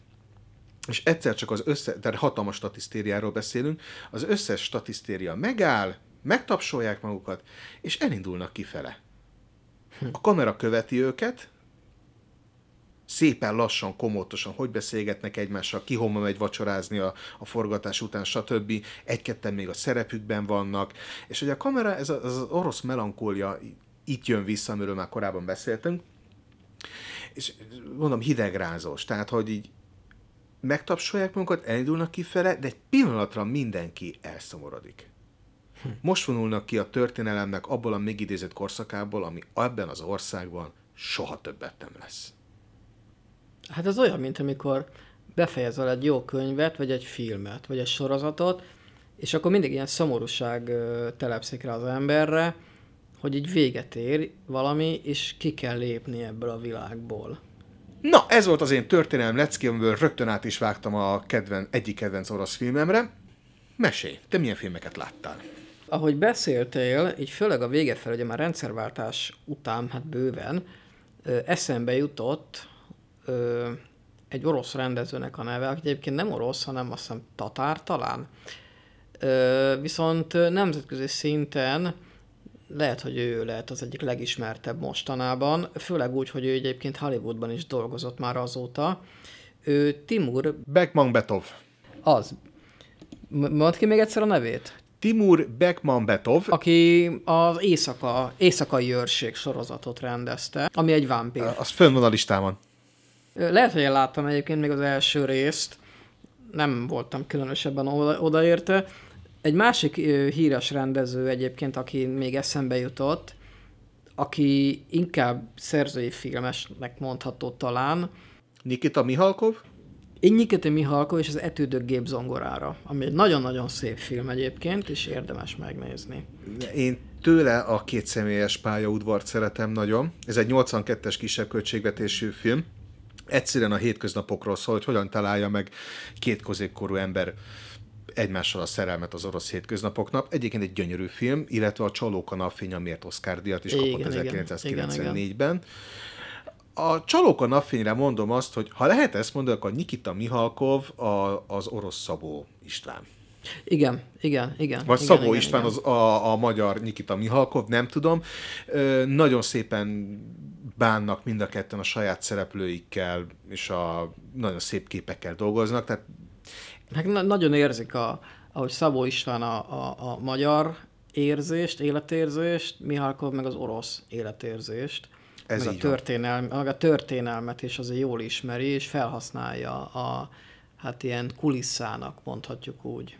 és egyszer csak az össze, tehát hatalmas statisztériáról beszélünk, az összes statisztéria megáll, megtapsolják magukat, és elindulnak kifele. A kamera követi őket, szépen lassan, komótosan, hogy beszélgetnek egymással, ki hova megy vacsorázni a, a forgatás után, stb. Egy-ketten még a szerepükben vannak, és hogy a kamera, ez, a, ez az orosz melankólia itt jön vissza, amiről már korábban beszéltünk, és mondom, hidegrázós, tehát, hogy így megtapsolják magukat, elindulnak kifele, de egy pillanatra mindenki elszomorodik. Most vonulnak ki a történelemnek abból a még idézett korszakából, ami ebben az országban soha többet nem lesz. hát ez olyan, mint amikor befejezel egy jó könyvet, vagy egy filmet, vagy egy sorozatot, és akkor mindig ilyen szomorúság telepszik rá az emberre, hogy így véget ér valami, és ki kell lépni ebből a világból. Na, ez volt az én történelem lecki, amiből rögtön át is vágtam a kedven, egyik kedvenc orosz filmemre. Mesélj, te milyen filmeket láttál? Ahogy beszéltél, így főleg a vége fel, ugye már rendszerváltás után, hát bőven, eszembe jutott ö, egy orosz rendezőnek a neve, aki egyébként nem orosz, hanem azt hiszem tatár talán. Ö, viszont nemzetközi szinten lehet, hogy ő lehet az egyik legismertebb mostanában, főleg úgy, hogy ő egyébként Hollywoodban is dolgozott már azóta. Ő Timur, Bekmambetov. az. Mondd ki még egyszer a nevét? Timur Bekmambetov. aki az éjszaka, éjszakai őrség sorozatot rendezte, ami egy vámpír. Az fönn van a listámon. Lehet, hogy én láttam egyébként még az első részt, nem voltam különösebben oda, odaérte. Egy másik híres rendező egyébként, aki még eszembe jutott, aki inkább szerzői filmesnek mondható talán, Nikita Mihalkov. Innyikete Mihalkov és az Etődök gépzongorára, ami egy nagyon-nagyon szép film egyébként, és érdemes megnézni. Én tőle a két személyes pályaudvart szeretem nagyon. Ez egy 82-es kisebb költségvetésű film. Egyszerűen a hétköznapokról szól, hogy hogyan találja meg két középkorú ember egymással a szerelmet az orosz hétköznapoknak. Egyébként egy gyönyörű film, illetve a Csalók a amiért Oscar díjat is kapott Igen, igen. 1994-ben. A Csalók a napfényre mondom azt, hogy ha lehet ezt mondani, akkor Nikita Mihalkov a, az orosz Szabó István. Igen, igen, igen. Vagy igen, Szabó igen, István igen. Az, a, a magyar Nikita Mihalkov, nem tudom. Ö, nagyon szépen bánnak mind a ketten a saját szereplőikkel, és a nagyon szép képekkel dolgoznak, tehát Meg na- nagyon érzik, a, ahogy Szabó István a, a, a magyar érzést, életérzést, Mihalkov meg az orosz életérzést. Ez meg, a történelm, meg a történelmet is azért jól ismeri, és felhasználja a, hát ilyen kulisszának, mondhatjuk úgy.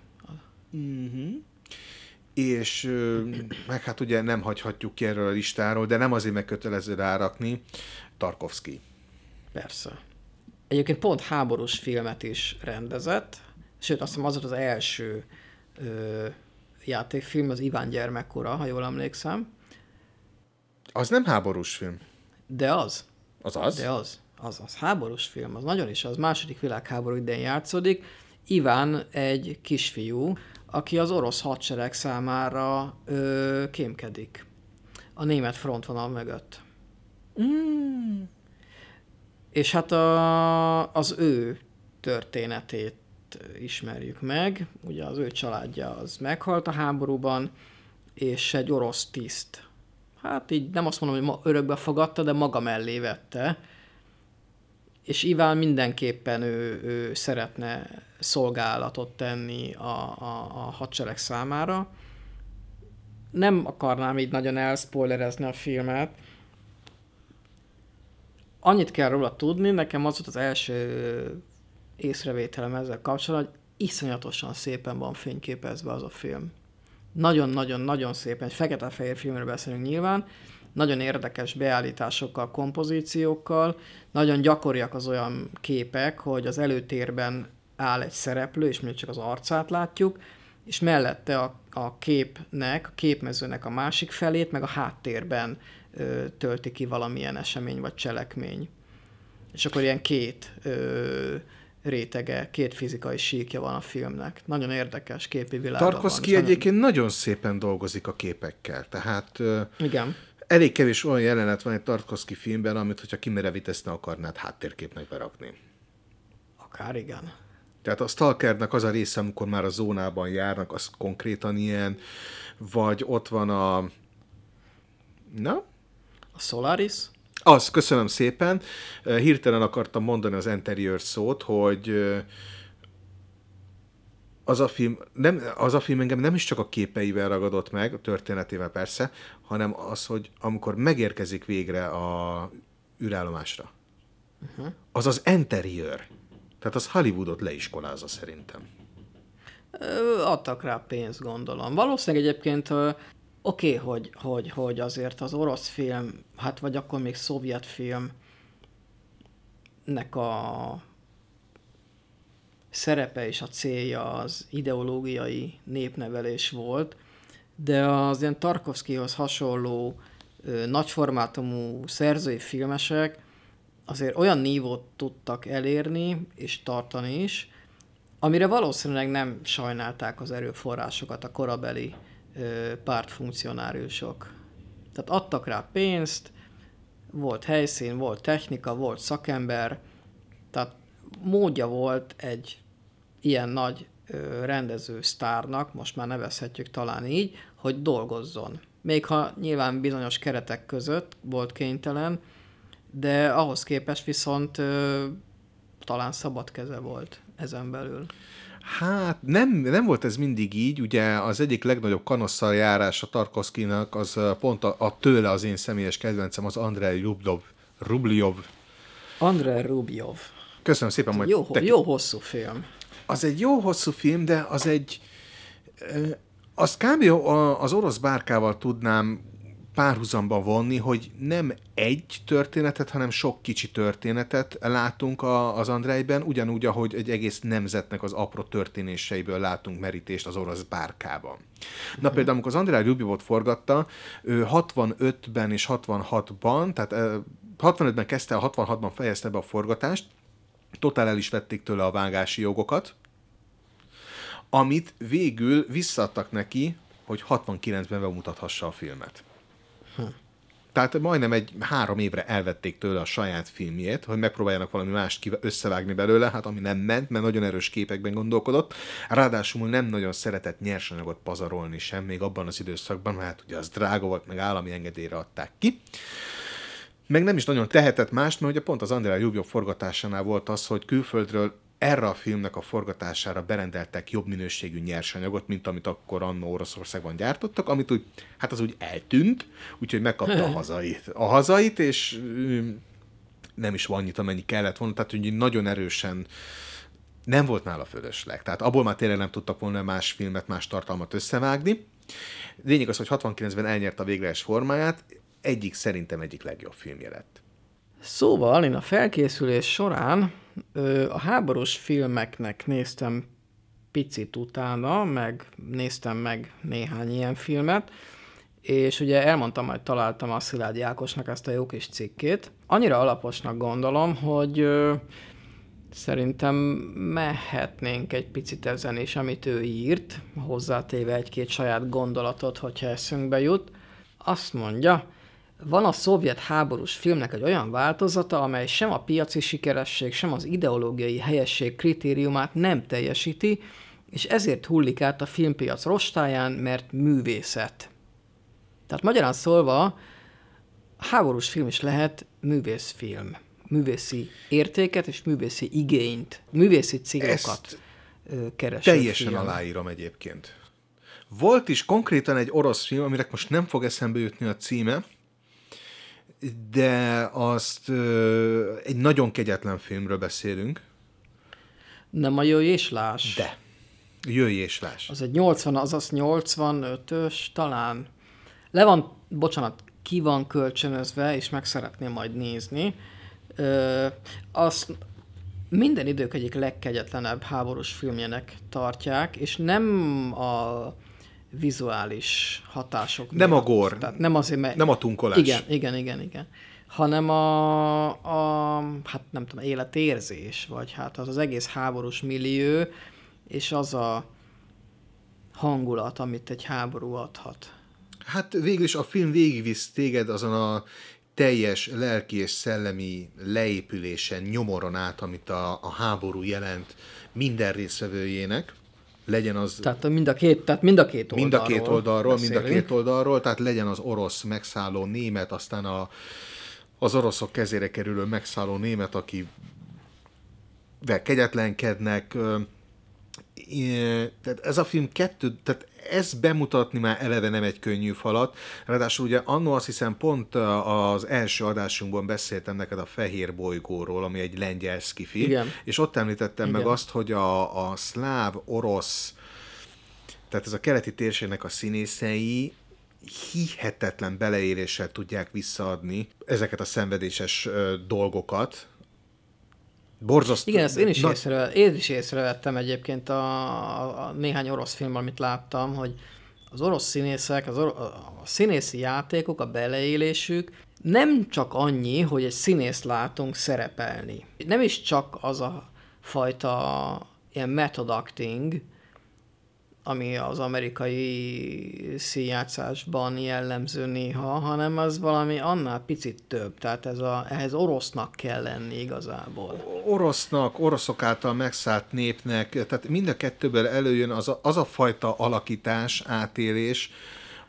és ö, meg hát ugye nem hagyhatjuk ki erről a listáról, de nem azért megkötelező rárakni, Tarkovsky. Persze. Egyébként pont háborús filmet is rendezett, sőt azt hiszem az volt az első ö, játékfilm, az Iván gyermekkora, ha jól emlékszem. Az nem háborús film. De az. Az az? De az. Az, az háborús film, az nagyon is az. Második világháború idején játszódik. Iván egy kisfiú, aki az orosz hadsereg számára ö, kémkedik. A német frontvonal mögött. Mm. És hát a, az ő történetét ismerjük meg. Ugye az ő családja az meghalt a háborúban, és egy orosz tiszt. Hát így nem azt mondom, hogy ma örökbe fogadta, de maga mellé vette. És Iván mindenképpen ő, ő szeretne szolgálatot tenni a, a, a hadsereg számára. Nem akarnám így nagyon elspoilerezni a filmet. Annyit kell róla tudni, nekem az volt az első észrevételem ezzel kapcsolatban, hogy iszonyatosan szépen van fényképezve az a film. Nagyon-nagyon-nagyon szépen, egy fekete-fehér filmről beszélünk nyilván, nagyon érdekes beállításokkal, kompozíciókkal, nagyon gyakoriak az olyan képek, hogy az előtérben áll egy szereplő, és még csak az arcát látjuk, és mellette a, a képnek, a képmezőnek a másik felét, meg a háttérben ö, tölti ki valamilyen esemény vagy cselekmény. És akkor ilyen két ö, rétege, két fizikai síkja van a filmnek. Nagyon érdekes képi világ. Tarkovsky van, egyébként nagyon... nagyon szépen dolgozik a képekkel, tehát Igen. elég kevés olyan jelenet van egy Tarkovsky filmben, amit hogyha kimerevíteszne akarnád háttérképnek berakni. Akár igen. Tehát a Stalkernek az a része, amikor már a zónában járnak, az konkrétan ilyen, vagy ott van a... Na? A Solaris? Az, köszönöm szépen. Hirtelen akartam mondani az interior szót, hogy az a film, nem, az a film engem nem is csak a képeivel ragadott meg, a történetével persze, hanem az, hogy amikor megérkezik végre a űrállomásra, uh-huh. az az interior. Tehát az Hollywoodot leiskolázza szerintem. Adtak rá pénzt, gondolom. Valószínűleg egyébként oké, okay, hogy, hogy, hogy azért az orosz film, hát vagy akkor még szovjet film nek a szerepe és a célja az ideológiai népnevelés volt, de az ilyen Tarkovskyhoz hasonló ö, nagyformátumú szerzői filmesek azért olyan nívót tudtak elérni és tartani is, amire valószínűleg nem sajnálták az erőforrásokat a korabeli pártfunkcionáriusok. Tehát adtak rá pénzt, volt helyszín, volt technika, volt szakember, tehát módja volt egy ilyen nagy rendező sztárnak, most már nevezhetjük talán így, hogy dolgozzon. Még ha nyilván bizonyos keretek között volt kénytelen, de ahhoz képest viszont ö, talán szabad keze volt ezen belül. Hát nem, nem volt ez mindig így, ugye az egyik legnagyobb kanosszal járás a Tarkovszkinak az pont a, a tőle az én személyes kedvencem, az Andrei Rublov. Rubljov. Andrei Rubjov. Köszönöm szépen, majd jó, te... jó hosszú film. Az egy jó hosszú film, de az egy... Az kb. az orosz bárkával tudnám párhuzamba vonni, hogy nem egy történetet, hanem sok kicsi történetet látunk a, az Andrejben, ugyanúgy, ahogy egy egész nemzetnek az apró történéseiből látunk merítést az orosz bárkában. Na például, amikor az Andrei Rubjovot forgatta, ő 65-ben és 66-ban, tehát 65-ben kezdte, a 66-ban fejezte be a forgatást, totál el is vették tőle a vágási jogokat, amit végül visszaadtak neki, hogy 69-ben bemutathassa a filmet. Hm. Tehát majdnem egy három évre elvették tőle a saját filmjét, hogy megpróbáljanak valami mást összevágni belőle, hát ami nem ment, mert nagyon erős képekben gondolkodott. Ráadásul nem nagyon szeretett nyersanyagot pazarolni sem, még abban az időszakban, mert hát ugye az drága volt, meg állami engedélyre adták ki. Meg nem is nagyon tehetett mást, mert ugye pont az Andrea Jubjó forgatásánál volt az, hogy külföldről erre a filmnek a forgatására berendeltek jobb minőségű nyersanyagot, mint amit akkor annó Oroszországban gyártottak, amit úgy, hát az úgy eltűnt, úgyhogy megkapta a hazait. A hazait, és nem is van annyit, amennyi kellett volna, tehát úgy nagyon erősen nem volt nála fölösleg. Tehát abból már tényleg nem tudtak volna más filmet, más tartalmat összevágni. Lényeg az, hogy 69-ben elnyerte a végleges formáját, egyik szerintem egyik legjobb filmje lett. Szóval én a felkészülés során a háborús filmeknek néztem picit utána, meg néztem meg néhány ilyen filmet, és ugye elmondtam, hogy találtam a Szilágyi Ákosnak ezt a jó kis cikkét. Annyira alaposnak gondolom, hogy szerintem mehetnénk egy picit ezen is, amit ő írt, hozzátéve egy-két saját gondolatot, hogyha eszünkbe jut. Azt mondja, van a szovjet háborús filmnek egy olyan változata, amely sem a piaci sikeresség, sem az ideológiai helyesség kritériumát nem teljesíti, és ezért hullik át a filmpiac rostáján, mert művészet. Tehát magyarán szólva, háborús film is lehet művészfilm. Művészi értéket és művészi igényt, művészi célokat kereső Teljesen film. aláírom egyébként. Volt is konkrétan egy orosz film, aminek most nem fog eszembe jutni a címe, de azt ö, egy nagyon kegyetlen filmről beszélünk. Nem a jöjj és láss. De. Jöjj és láss. Az egy 80, azaz 85-ös talán. Le van, bocsánat, ki van kölcsönözve, és meg szeretném majd nézni. Ö, azt minden idők egyik legkegyetlenebb háborús filmjének tartják, és nem a vizuális hatások Nem miatt. a gore. Tehát nem azért, mert... Nem a tunkolás. Igen, igen, igen, igen. Hanem a, a hát nem tudom, életérzés, vagy hát az az egész háborús millió, és az a hangulat, amit egy háború adhat. Hát végül is a film végigvisz téged azon a teljes lelki és szellemi leépülésen, nyomoron át, amit a, a háború jelent minden részvevőjének. Legyen az Tehát mind a két, tehát mind a két mind oldalról a két oldalról, mind a két oldalról, tehát legyen az orosz megszálló német, aztán a, az oroszok kezére kerülő megszálló német, aki vel kegyetlenkednek. Tehát ez a film kettő, tehát ez bemutatni már eleve nem egy könnyű falat. Ráadásul ugye annó azt hiszem pont az első adásunkban beszéltem neked a Fehér bolygóról, ami egy lengyel skifi, Igen. és ott említettem meg Igen. azt, hogy a, a szláv, orosz, tehát ez a keleti térségnek a színészei hihetetlen beleéléssel tudják visszaadni ezeket a szenvedéses dolgokat. Borzasztó. Igen, ezt én is, Na- észre, én is észrevettem egyébként a, a, a néhány orosz film, amit láttam, hogy az orosz színészek, az or, a színészi játékok, a beleélésük nem csak annyi, hogy egy színészt látunk szerepelni. Nem is csak az a fajta ilyen method acting, ami az amerikai színjátszásban jellemző néha, hanem az valami annál picit több. Tehát ez a, ehhez orosznak kell lenni igazából. orosznak, oroszok által megszállt népnek, tehát mind a kettőből előjön az a, az a fajta alakítás, átélés,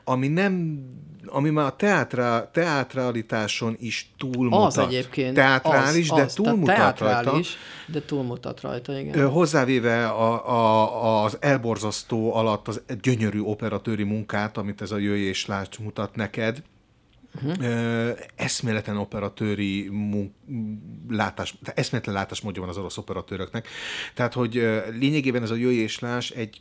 ami nem, ami már a teátra, teátralitáson is túlmutat. Az egyébként. Teátrális, az, de az, túlmutat rajta. teátrális, de túlmutat rajta, igen. Hozzávéve a, a, az elborzasztó alatt az gyönyörű operatőri munkát, amit ez a Jöjj és Lásd mutat neked, uh-huh. eszméletlen operatőri munk, látás, tehát eszméletlen látásmódja van az orosz operatőröknek. Tehát, hogy lényegében ez a Jöjj és egy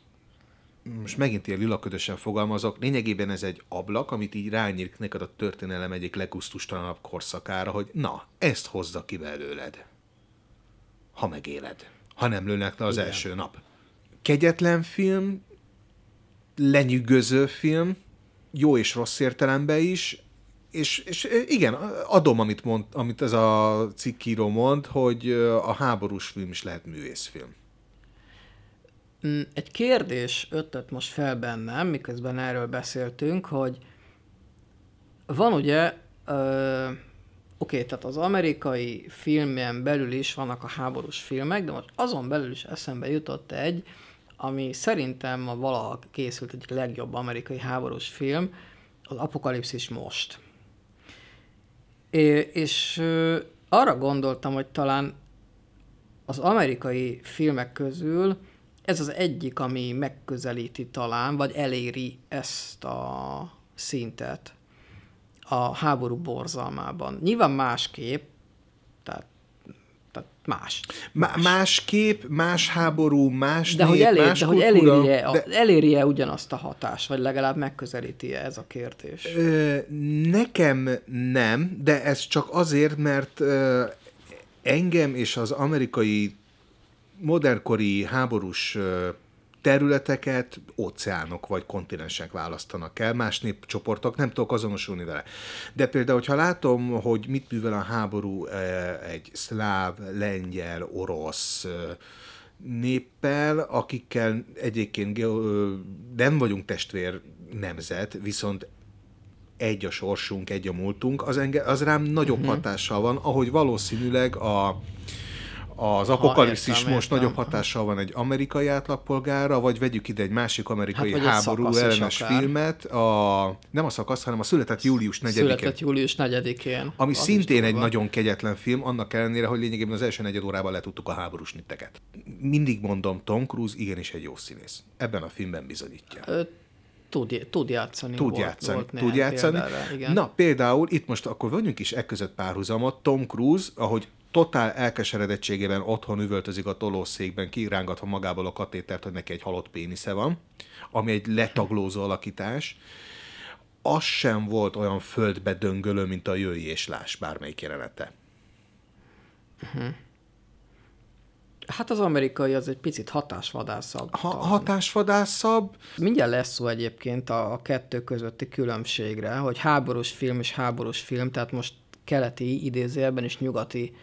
most megint ilyen lilaködösen fogalmazok, lényegében ez egy ablak, amit így rányírt neked a történelem egyik legusztustalanabb korszakára, hogy na, ezt hozza ki belőled ha megéled. Ha nem lőnek le az Igen. első nap. Kegyetlen film, lenyűgöző film, jó és rossz értelemben is, és, és igen, adom, amit, mond, amit ez a cikkíró mond, hogy a háborús film is lehet művészfilm. Mm, Egy kérdés ötlet most fel bennem, miközben erről beszéltünk, hogy van ugye, ö, oké, tehát az amerikai filmen belül is vannak a háborús filmek, de most azon belül is eszembe jutott egy, ami szerintem a valaha készült egyik legjobb amerikai háborús film, az Apokalipszis most. É, és arra gondoltam, hogy talán az amerikai filmek közül ez az egyik, ami megközelíti talán, vagy eléri ezt a szintet a háború borzalmában. Nyilván másképp, tehát, tehát más. Má- más kép, más háború, más De nép, hogy, elér, más de hogy kultúra, elérje, a, de- elérje ugyanazt a hatást, vagy legalább megközelíti ez a kérdés. Ö, nekem nem, de ez csak azért, mert ö, engem és az amerikai modernkori háborús területeket óceánok vagy kontinensek választanak el, más népcsoportok, nem tudok azonosulni vele. De például, hogyha látom, hogy mit művel a háború egy szláv, lengyel, orosz néppel, akikkel egyébként nem vagyunk testvér nemzet, viszont egy a sorsunk, egy a múltunk, az, enge, az rám nagyobb uh-huh. hatással van, ahogy valószínűleg a, az apokalipszis ha, most értem. nagyobb hatással van egy amerikai átlagpolgára, vagy vegyük ide egy másik amerikai hát, háború ellenes filmet, a, nem a szakasz, hanem a Született július 4-én. Született július 4-én. Ami az szintén egy nagyon kegyetlen film, annak ellenére, hogy lényegében az első negyed órában letudtuk a háborús nitteket. Mindig mondom, Tom Cruise igenis egy jó színész. Ebben a filmben bizonyítja. Ö, tud, tud játszani. Tud volt, játszani, volt tud játszani. Példára, igen. Na, például itt most akkor vonjunk is e között párhuzamot. Tom Cruise, ahogy totál elkeseredettségében otthon üvöltözik a tolószékben, kirángatva magából a katétert, hogy neki egy halott pénisze van, ami egy letaglózó alakítás. Az sem volt olyan földbe döngölő, mint a jöjj és láss bármelyik jelenete. Uh-huh. Hát az amerikai az egy picit hatásvadászabb. Ha, hatásvadászabb. Mindjárt lesz szó egyébként a, a kettő közötti különbségre, hogy háborús film és háborús film, tehát most keleti idézőjelben és nyugati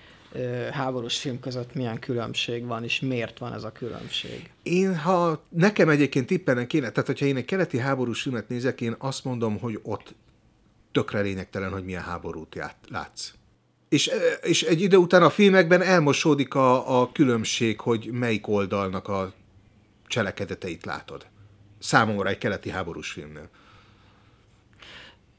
háborús film között milyen különbség van, és miért van ez a különbség? Én, ha nekem egyébként tippelnek kéne, tehát hogyha én egy keleti háborús filmet nézek, én azt mondom, hogy ott tökre lényegtelen, hogy milyen háborút ját, látsz. És, és egy idő után a filmekben elmosódik a, a különbség, hogy melyik oldalnak a cselekedeteit látod. Számomra egy keleti háborús filmnél.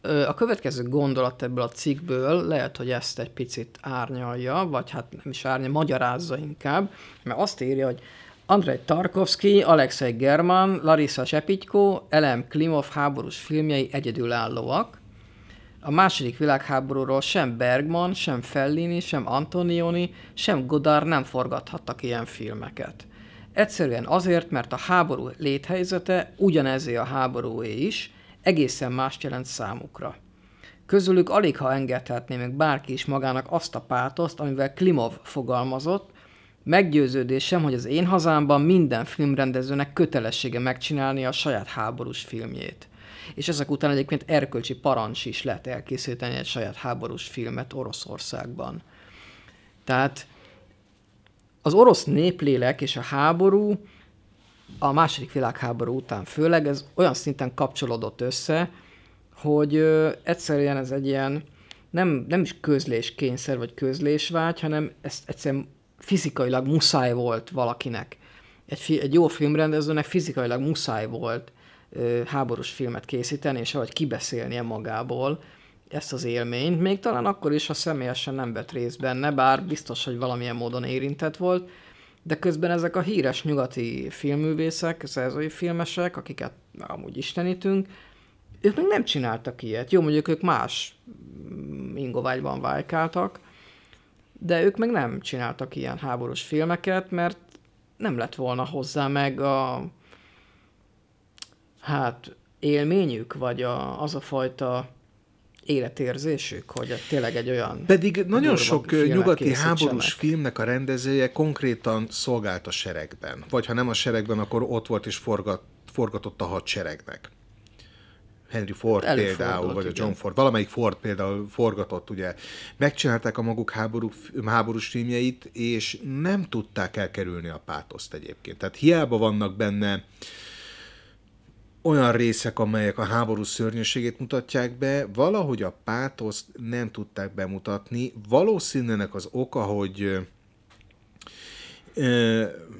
A következő gondolat ebből a cikkből lehet, hogy ezt egy picit árnyalja, vagy hát nem is árnyalja, magyarázza inkább, mert azt írja, hogy Andrei Tarkovsky, Alexei German, Larissa Sepitko, Elem Klimov háborús filmjei egyedülállóak. A második világháborúról sem Bergman, sem Fellini, sem Antonioni, sem Godard nem forgathattak ilyen filmeket. Egyszerűen azért, mert a háború léthelyzete ugyanezé a háborúé is, egészen mást jelent számukra. Közülük alig ha engedhetné meg bárki is magának azt a pátoszt, amivel Klimov fogalmazott, meggyőződésem, hogy az én hazámban minden filmrendezőnek kötelessége megcsinálni a saját háborús filmjét. És ezek után egyébként erkölcsi parancs is lehet elkészíteni egy saját háborús filmet Oroszországban. Tehát az orosz néplélek és a háború a második világháború után főleg ez olyan szinten kapcsolódott össze, hogy ö, egyszerűen ez egy ilyen nem, nem is közléskényszer vagy közlésvágy, hanem ez egyszerűen fizikailag muszáj volt valakinek. Egy, fi, egy jó filmrendezőnek fizikailag muszáj volt ö, háborús filmet készíteni, és ahogy kibeszélnie magából ezt az élményt, még talán akkor is, ha személyesen nem vett részt benne, bár biztos, hogy valamilyen módon érintett volt, de közben ezek a híres nyugati filmművészek, szerzői filmesek, akiket amúgy istenítünk, ők még nem csináltak ilyet. Jó, mondjuk ők más ingovágyban vájkáltak, de ők meg nem csináltak ilyen háborús filmeket, mert nem lett volna hozzá meg a hát élményük, vagy a, az a fajta életérzésük, hogy tényleg egy olyan... Pedig nagyon sok nyugati háborús filmnek a rendezője konkrétan szolgált a seregben. Vagy ha nem a seregben, akkor ott volt és forgat, forgatott a hadseregnek. Henry Ford például, vagy a John igen. Ford, valamelyik Ford például forgatott, ugye, megcsinálták a maguk háború, háborús filmjeit, és nem tudták elkerülni a pátoszt egyébként. Tehát hiába vannak benne uh, olyan részek, amelyek a háború szörnyűségét mutatják be, valahogy a pátoszt nem tudták bemutatni. Valószínűleg az oka, hogy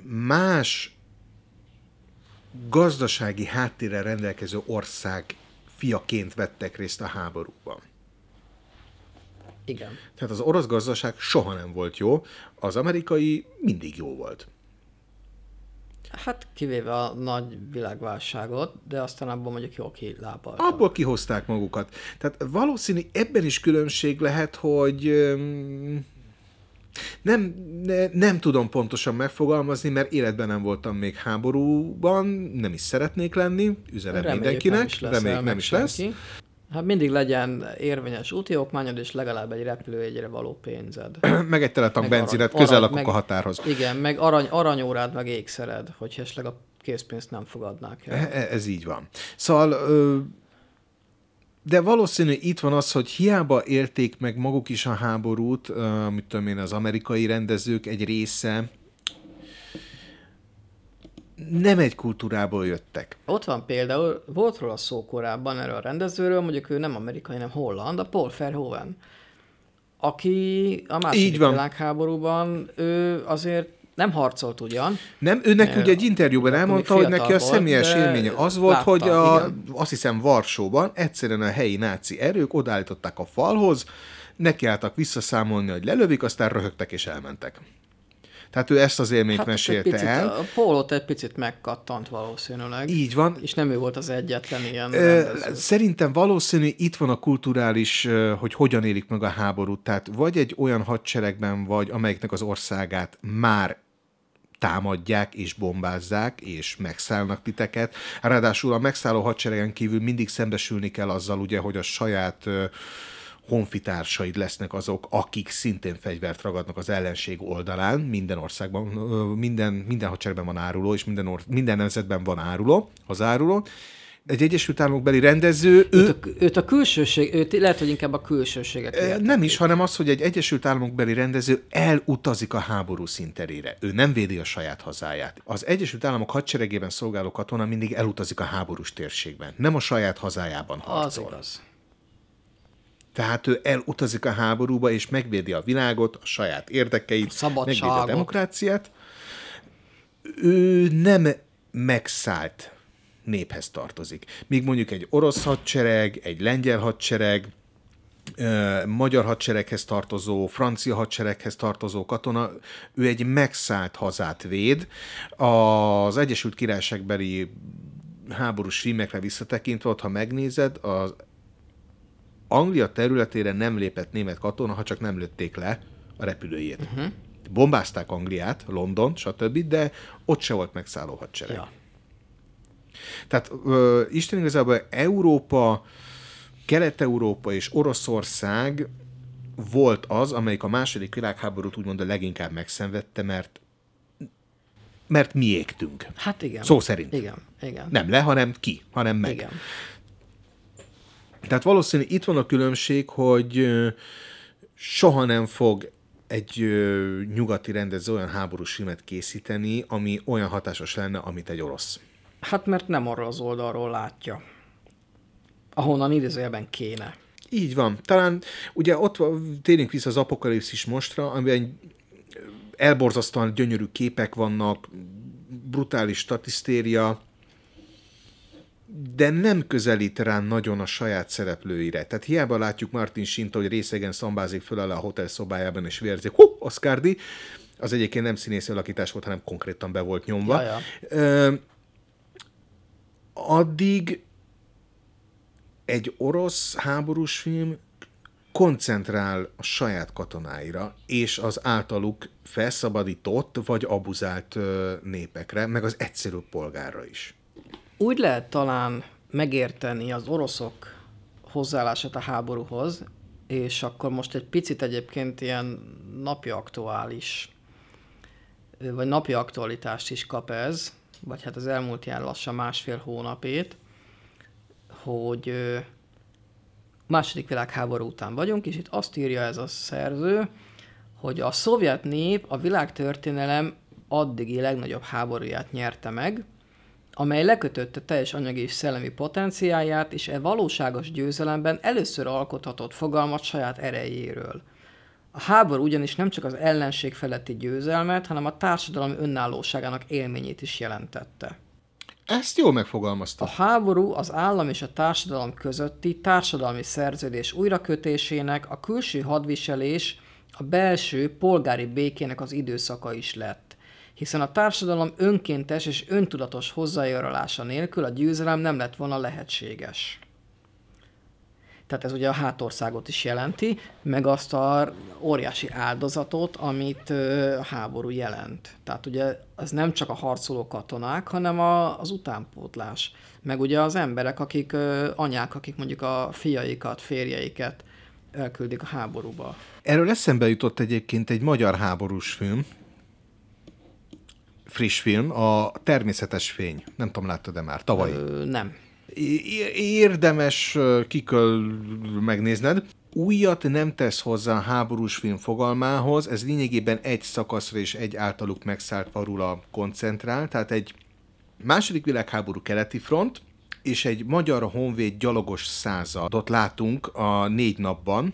más gazdasági háttérre rendelkező ország fiaként vettek részt a háborúban. Igen. Tehát az orosz gazdaság soha nem volt jó, az amerikai mindig jó volt. Hát kivéve a nagy világválságot, de aztán abból mondjuk jól kilábaltak. Abból kihozták magukat. Tehát valószínű ebben is különbség lehet, hogy nem, ne, nem tudom pontosan megfogalmazni, mert életben nem voltam még háborúban, nem is szeretnék lenni, üzenem Reméljük mindenkinek, nem is lesz reméljük nem is lesz. Hát mindig legyen érvényes úti okmányod, és legalább egy repülőjegyre való pénzed. meg egy teletank benzinet, közel lakok meg, a határhoz. Igen, meg arany, aranyórád, meg ékszered, hogy esetleg a készpénzt nem fogadnák el. E, ez így van. Szóval, de valószínű itt van az, hogy hiába élték meg maguk is a háborút, mit tudom én, az amerikai rendezők egy része, nem egy kultúrából jöttek. Ott van például, volt róla szó korábban erről a rendezőről, mondjuk ő nem amerikai, nem holland, a Paul Verhoeven, aki a második világháborúban ő azért nem harcolt ugyan. Nem, őnek ugye egy interjúban elmondta, hogy neki a személyes volt, élménye az volt, látta, hogy a, azt hiszem Varsóban egyszerűen a helyi náci erők odállították a falhoz, nekiálltak visszaszámolni, hogy lelövik, aztán röhögtek és elmentek. Tehát ő ezt az élményt hát mesélte picit, el. A pólót egy picit megkattant valószínűleg. Így van. És nem ő volt az egyetlen ilyen Ö, Szerintem valószínű itt van a kulturális, hogy hogyan élik meg a háborút. Tehát vagy egy olyan hadseregben vagy, amelyiknek az országát már támadják és bombázzák, és megszállnak titeket. Ráadásul a megszálló hadseregen kívül mindig szembesülni kell azzal, ugye, hogy a saját honfitársaid lesznek azok, akik szintén fegyvert ragadnak az ellenség oldalán, minden országban, minden, minden hadseregben van áruló, és minden, or, minden nemzetben van áruló, az áruló, egy Egyesült Államok beli rendező... Őt, ő, a, őt a külsőség, őt lehet, hogy inkább a külsőségek. Nem is, hanem az, hogy egy Egyesült Államok beli rendező elutazik a háború szinterére. Ő nem védi a saját hazáját. Az Egyesült Államok hadseregében szolgáló katona mindig elutazik a háborús térségben, nem a saját hazájában harcol. Az igaz. Tehát ő elutazik a háborúba, és megvédi a világot, a saját érdekeit, a megvédi a demokráciát. Ő nem megszállt néphez tartozik. Míg mondjuk egy orosz hadsereg, egy lengyel hadsereg, magyar hadsereghez tartozó, francia hadsereghez tartozó katona, ő egy megszállt hazát véd. Az Egyesült Királyságbeli háborús filmekre visszatekintve, ott, ha megnézed, az Anglia területére nem lépett német katona, ha csak nem lőtték le a repülőjét. Uh-huh. Bombázták Angliát, London, stb., de ott se volt megszálló hadsereg. Ja. Tehát ö, Isten igazából Európa, Kelet-Európa és Oroszország volt az, amelyik a második világháborút úgymond a leginkább megszenvedte, mert mert mi égtünk. Hát igen. Szó szerint. Igen, igen. Nem le, hanem ki, hanem meg. Igen. Tehát valószínű itt van a különbség, hogy soha nem fog egy nyugati rendező olyan háborús filmet készíteni, ami olyan hatásos lenne, amit egy orosz. Hát mert nem arról az oldalról látja, ahonnan idézőjelben kéne. Így van. Talán ugye ott térjünk vissza az apokalipszis mostra, amiben elborzasztóan gyönyörű képek vannak, brutális statisztéria, de nem közelít rá nagyon a saját szereplőire. Tehát hiába látjuk Martin Sint, hogy részegen szambázik föl a hotel szobájában, és vérzik, hú, Oscardi, az egyébként nem színész alakítás volt, hanem konkrétan be volt nyomva. Jaja. addig egy orosz háborús film koncentrál a saját katonáira, és az általuk felszabadított vagy abuzált népekre, meg az egyszerű polgárra is úgy lehet talán megérteni az oroszok hozzáállását a háborúhoz, és akkor most egy picit egyébként ilyen napi aktuális, vagy napi aktualitást is kap ez, vagy hát az elmúlt ilyen lassan másfél hónapét, hogy második világháború után vagyunk, és itt azt írja ez a szerző, hogy a szovjet nép a világtörténelem addigi legnagyobb háborúját nyerte meg, amely lekötötte teljes anyagi és szellemi potenciáját, és e valóságos győzelemben először alkothatott fogalmat saját erejéről. A háború ugyanis nem csak az ellenség feletti győzelmet, hanem a társadalom önállóságának élményét is jelentette. Ezt jól megfogalmazta. A háború az állam és a társadalom közötti társadalmi szerződés újrakötésének, a külső hadviselés, a belső polgári békének az időszaka is lett hiszen a társadalom önkéntes és öntudatos hozzájárulása nélkül a győzelem nem lett volna lehetséges. Tehát ez ugye a hátországot is jelenti, meg azt a óriási áldozatot, amit a háború jelent. Tehát ugye ez nem csak a harcoló katonák, hanem a, az utánpótlás. Meg ugye az emberek, akik anyák, akik mondjuk a fiaikat, férjeiket elküldik a háborúba. Erről eszembe jutott egyébként egy magyar háborús film, friss film, a Természetes Fény. Nem tudom, láttad-e már? Tavaly. Ö, nem. Érdemes kiköl megnézned. Újat nem tesz hozzá a háborús film fogalmához, ez lényegében egy szakaszra és egy általuk megszállt varula koncentrál, tehát egy Második világháború keleti front, és egy magyar honvéd gyalogos századot látunk a négy napban,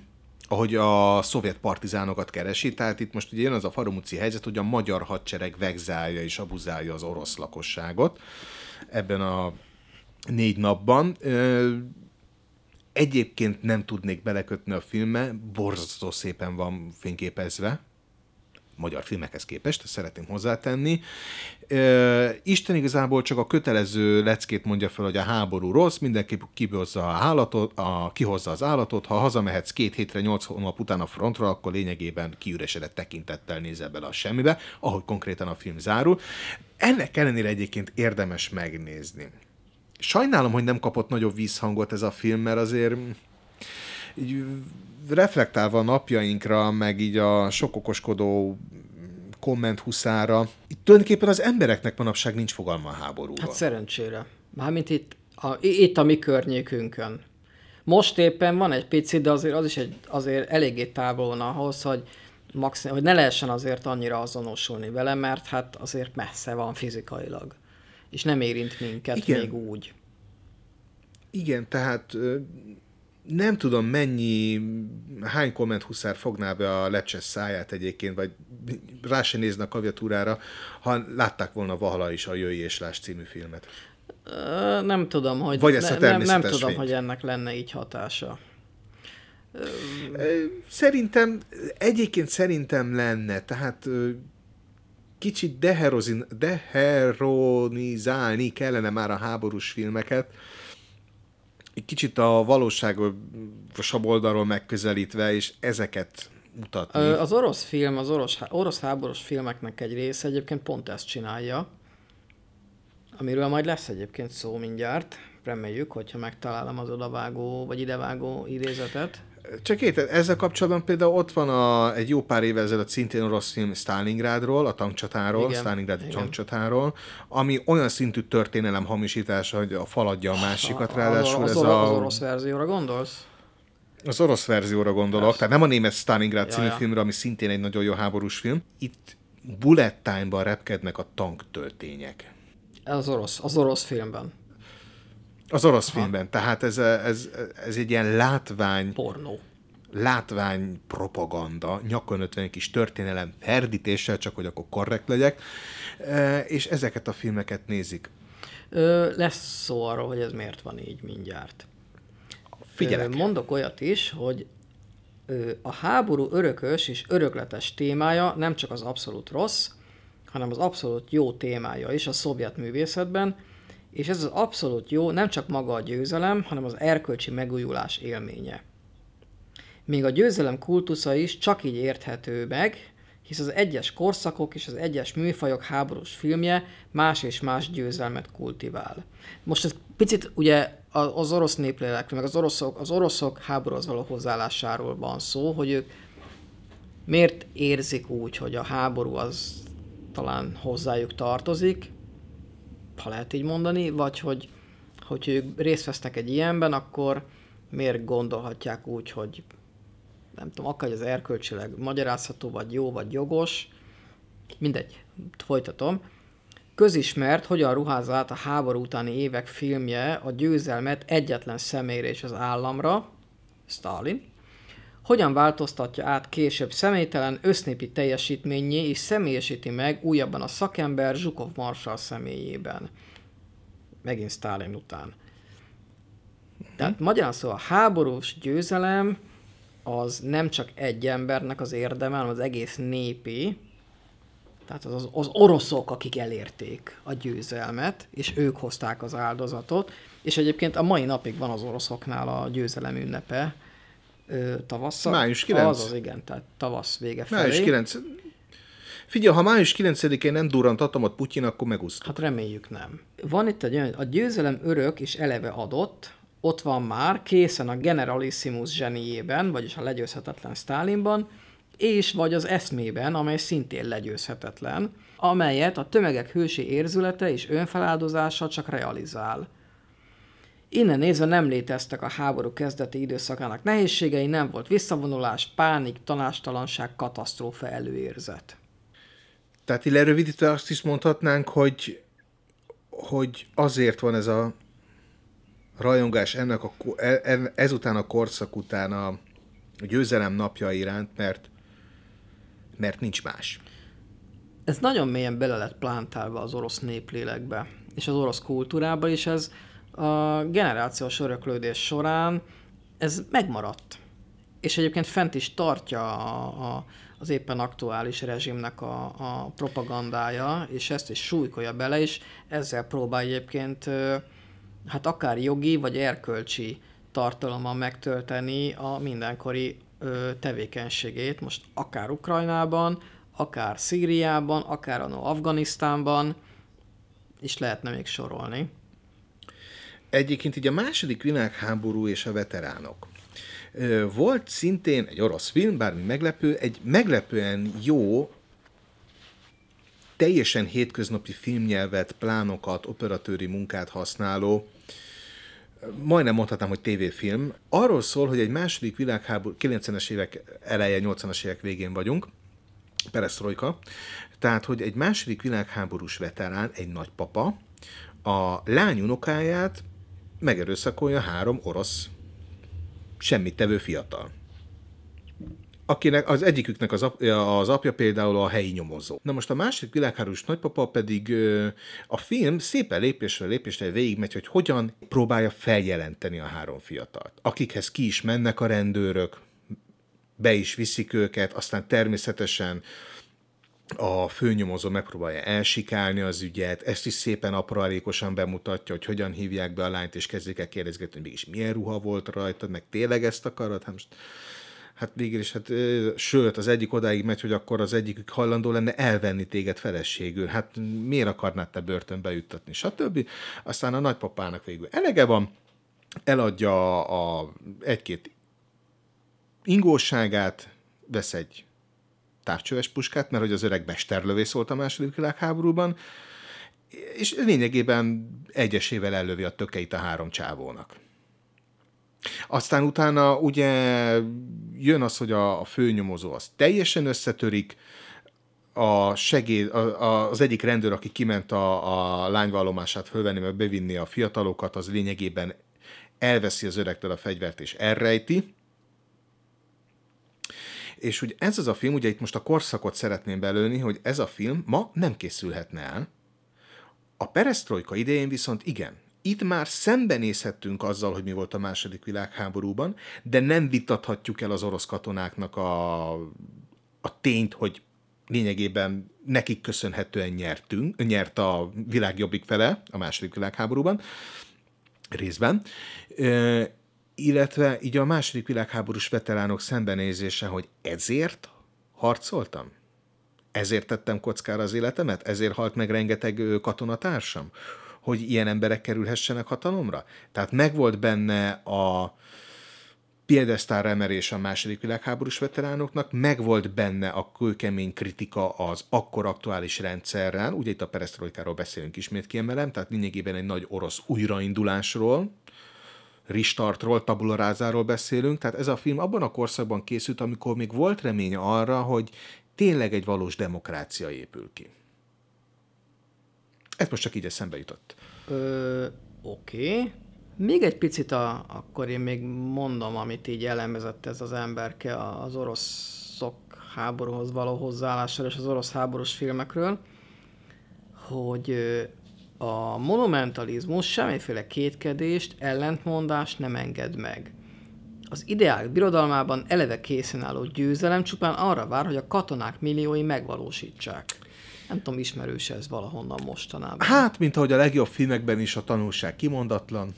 ahogy a szovjet partizánokat keresi, tehát itt most ugye jön az a farumuci helyzet, hogy a magyar hadsereg vegzálja és abuzálja az orosz lakosságot ebben a négy napban. Egyébként nem tudnék belekötni a filmbe, borzasztó szépen van fényképezve, magyar filmekhez képest, szeretném hozzátenni. Isten igazából csak a kötelező leckét mondja fel, hogy a háború rossz, mindenki kihozza, a állatot, a, kihozza az állatot, ha hazamehetsz két hétre, nyolc hónap után a frontra, akkor lényegében kiüresedett tekintettel nézel bele a semmibe, ahogy konkrétan a film zárul. Ennek ellenére egyébként érdemes megnézni. Sajnálom, hogy nem kapott nagyobb vízhangot ez a film, mert azért reflektálva a napjainkra, meg így a sok okoskodó komment huszára, itt tulajdonképpen az embereknek manapság nincs fogalma a háborúról. Hát szerencsére. Mármint itt a, itt a mi környékünkön. Most éppen van egy pici, de azért az is egy, azért eléggé távol van ahhoz, hogy, maxim, hogy ne lehessen azért annyira azonosulni vele, mert hát azért messze van fizikailag. És nem érint minket Igen. még úgy. Igen, tehát nem tudom mennyi, hány komment huszár fogná be a lecses száját egyébként, vagy rá se nézne a klaviatúrára, ha látták volna Vahala is a Jöjj és Láss című filmet. Nem tudom, hogy, vagy ezt a nem, nem tudom, hogy ennek lenne így hatása. Szerintem, egyébként szerintem lenne, tehát kicsit deherozin, deheronizálni kellene már a háborús filmeket, egy kicsit a valóságosabb oldalról megközelítve, és ezeket mutatni. Az orosz film, az orosz, orosz háborús filmeknek egy része egyébként pont ezt csinálja, amiről majd lesz egyébként szó mindjárt. Reméljük, hogyha megtalálom az odavágó vagy idevágó idézetet. Csak érted, ezzel kapcsolatban például ott van a, egy jó pár évvel ezelőtt szintén orosz film Stalingrádról, a tankcsatáról, igen, Stalingrádi igen. tankcsatáról, ami olyan szintű történelem hamisítása, hogy a faladja a másikat, ráadásul az, az, ez a... Az orosz verzióra gondolsz? Az orosz verzióra gondolok, Persze. tehát nem a német Stalingrád című ja, ja. filmre, ami szintén egy nagyon jó háborús film. Itt bullet time-ban repkednek a tanktöltények. Ez az orosz, az orosz filmben. Az orosz Aha. filmben, tehát ez, ez, ez egy ilyen látvány... Pornó. Látvány propaganda, nyakon ötven kis történelem ferdítéssel, csak hogy akkor korrekt legyek, e, és ezeket a filmeket nézik. Ö, lesz szó arról, hogy ez miért van így mindjárt. Figyelek. Ö, mondok olyat is, hogy a háború örökös és örökletes témája nem csak az abszolút rossz, hanem az abszolút jó témája is a szovjet művészetben, és ez az abszolút jó, nem csak maga a győzelem, hanem az erkölcsi megújulás élménye. Még a győzelem kultusza is csak így érthető meg, hisz az egyes korszakok és az egyes műfajok háborús filmje más és más győzelmet kultivál. Most ez picit ugye az orosz néplélek, meg az oroszok, az oroszok háborúhoz való hozzáállásáról van szó, hogy ők miért érzik úgy, hogy a háború az talán hozzájuk tartozik, ha lehet így mondani, vagy hogy, hogy ők részt vesznek egy ilyenben, akkor miért gondolhatják úgy, hogy nem tudom, akár az erkölcsileg magyarázható, vagy jó, vagy jogos, mindegy, folytatom. Közismert, hogyan ruházza át a háború utáni évek filmje a győzelmet egyetlen személyre és az államra, Stalin, hogyan változtatja át később személytelen össznépi teljesítményé és személyesíti meg újabban a szakember Zsukov Marsal személyében. Megint Stalin után. Tehát hmm. magyarán szóval a háborús győzelem az nem csak egy embernek az érdeme, hanem az egész népi, tehát az, az oroszok, akik elérték a győzelmet, és ők hozták az áldozatot, és egyébként a mai napig van az oroszoknál a győzelem ünnepe, tavasszal. Május 9. Az az, igen, tehát tavasz vége felé. Május 9. Figyelj, ha május 9-én nem durrant atomat Putyin, akkor megúsztuk. Hát reméljük nem. Van itt egy olyan, a győzelem örök és eleve adott, ott van már, készen a Generalissimus zseniében, vagyis a legyőzhetetlen Stalinban, és vagy az eszmében, amely szintén legyőzhetetlen, amelyet a tömegek hősi érzülete és önfeláldozása csak realizál. Innen nézve nem léteztek a háború kezdeti időszakának nehézségei, nem volt visszavonulás, pánik, tanástalanság, katasztrófa előérzet. Tehát így lerövidítve azt is mondhatnánk, hogy hogy azért van ez a rajongás ennek a, e, ezután a korszak után a győzelem napja iránt, mert, mert nincs más. Ez nagyon mélyen bele lett plántálva az orosz néplélekbe, és az orosz kultúrába, és ez a generációs öröklődés során ez megmaradt. És egyébként fent is tartja a, a, az éppen aktuális rezsimnek a, a propagandája, és ezt is súlykolja bele, és ezzel próbál egyébként hát akár jogi vagy erkölcsi tartalommal megtölteni a mindenkori ö, tevékenységét, most akár Ukrajnában, akár Szíriában, akár anno Afganisztánban, és lehetne még sorolni. Egyébként így a második világháború és a veteránok. Volt szintén egy orosz film, bármi meglepő, egy meglepően jó, teljesen hétköznapi filmnyelvet, plánokat, operatőri munkát használó, majdnem mondhatnám, hogy tévéfilm. Arról szól, hogy egy második világháború, 90-es évek eleje, 80-as évek végén vagyunk, perestroika, tehát, hogy egy második világháborús veterán, egy nagypapa, a lány unokáját megerőszakolja három orosz semmit tevő fiatal akinek az egyiküknek az, apja, az apja például a helyi nyomozó. Na most a másik világháborús nagypapa pedig a film szépen lépésre lépésre végigmegy, hogy hogyan próbálja feljelenteni a három fiatalt, akikhez ki is mennek a rendőrök, be is viszik őket, aztán természetesen a főnyomozó megpróbálja elsikálni az ügyet, ezt is szépen aprólékosan bemutatja, hogy hogyan hívják be a lányt, és kezdik el kérdezgetni, hogy mégis milyen ruha volt rajta, meg tényleg ezt akarod? Hát most hát végül is, hát, sőt, az egyik odáig megy, hogy akkor az egyikük hajlandó lenne elvenni téged feleségül. Hát miért akarnád te börtönbe juttatni, stb. Aztán a nagypapának végül elege van, eladja a, a egy-két ingóságát, vesz egy távcsöves puskát, mert hogy az öreg mesterlövész volt a második világháborúban, és lényegében egyesével ellövi a tökeit a három csávónak. Aztán utána ugye jön az, hogy a, a főnyomozó az teljesen összetörik, a segéd, a, az egyik rendőr, aki kiment a, a lányvallomását fölvenni, meg bevinni a fiatalokat, az lényegében elveszi az öregtől a fegyvert és elrejti. És ugye ez az a film, ugye itt most a korszakot szeretném belőni, hogy ez a film ma nem készülhetne el. A perestroika idején viszont igen, itt már szembenézhettünk azzal, hogy mi volt a második világháborúban, de nem vitathatjuk el az orosz katonáknak a, a tényt, hogy lényegében nekik köszönhetően nyertünk, nyert a világ jobbik fele a második világháborúban, részben, illetve így a második világháborús veteránok szembenézése, hogy ezért harcoltam? Ezért tettem kockára az életemet? Ezért halt meg rengeteg katonatársam? hogy ilyen emberek kerülhessenek hatalomra? Tehát megvolt benne a piedesztára emelés a második világháborús veteránoknak, megvolt benne a kőkemény kritika az akkor aktuális rendszerrel, ugye itt a perestroikáról beszélünk ismét kiemelem, tehát lényegében egy nagy orosz újraindulásról, restartról, tabularázáról beszélünk, tehát ez a film abban a korszakban készült, amikor még volt remény arra, hogy tényleg egy valós demokrácia épül ki. Ez most csak így eszembe jutott. Oké. Okay. Még egy picit a, akkor én még mondom, amit így elemezett ez az emberke az oroszok háborúhoz való hozzáállásról és az orosz háborús filmekről, hogy a monumentalizmus semmiféle kétkedést, ellentmondást nem enged meg. Az ideál birodalmában eleve készen álló győzelem csupán arra vár, hogy a katonák milliói megvalósítsák. Nem tudom, ismerős ez valahonnan mostanában. Hát, mint ahogy a legjobb filmekben is a tanulság kimondatlan.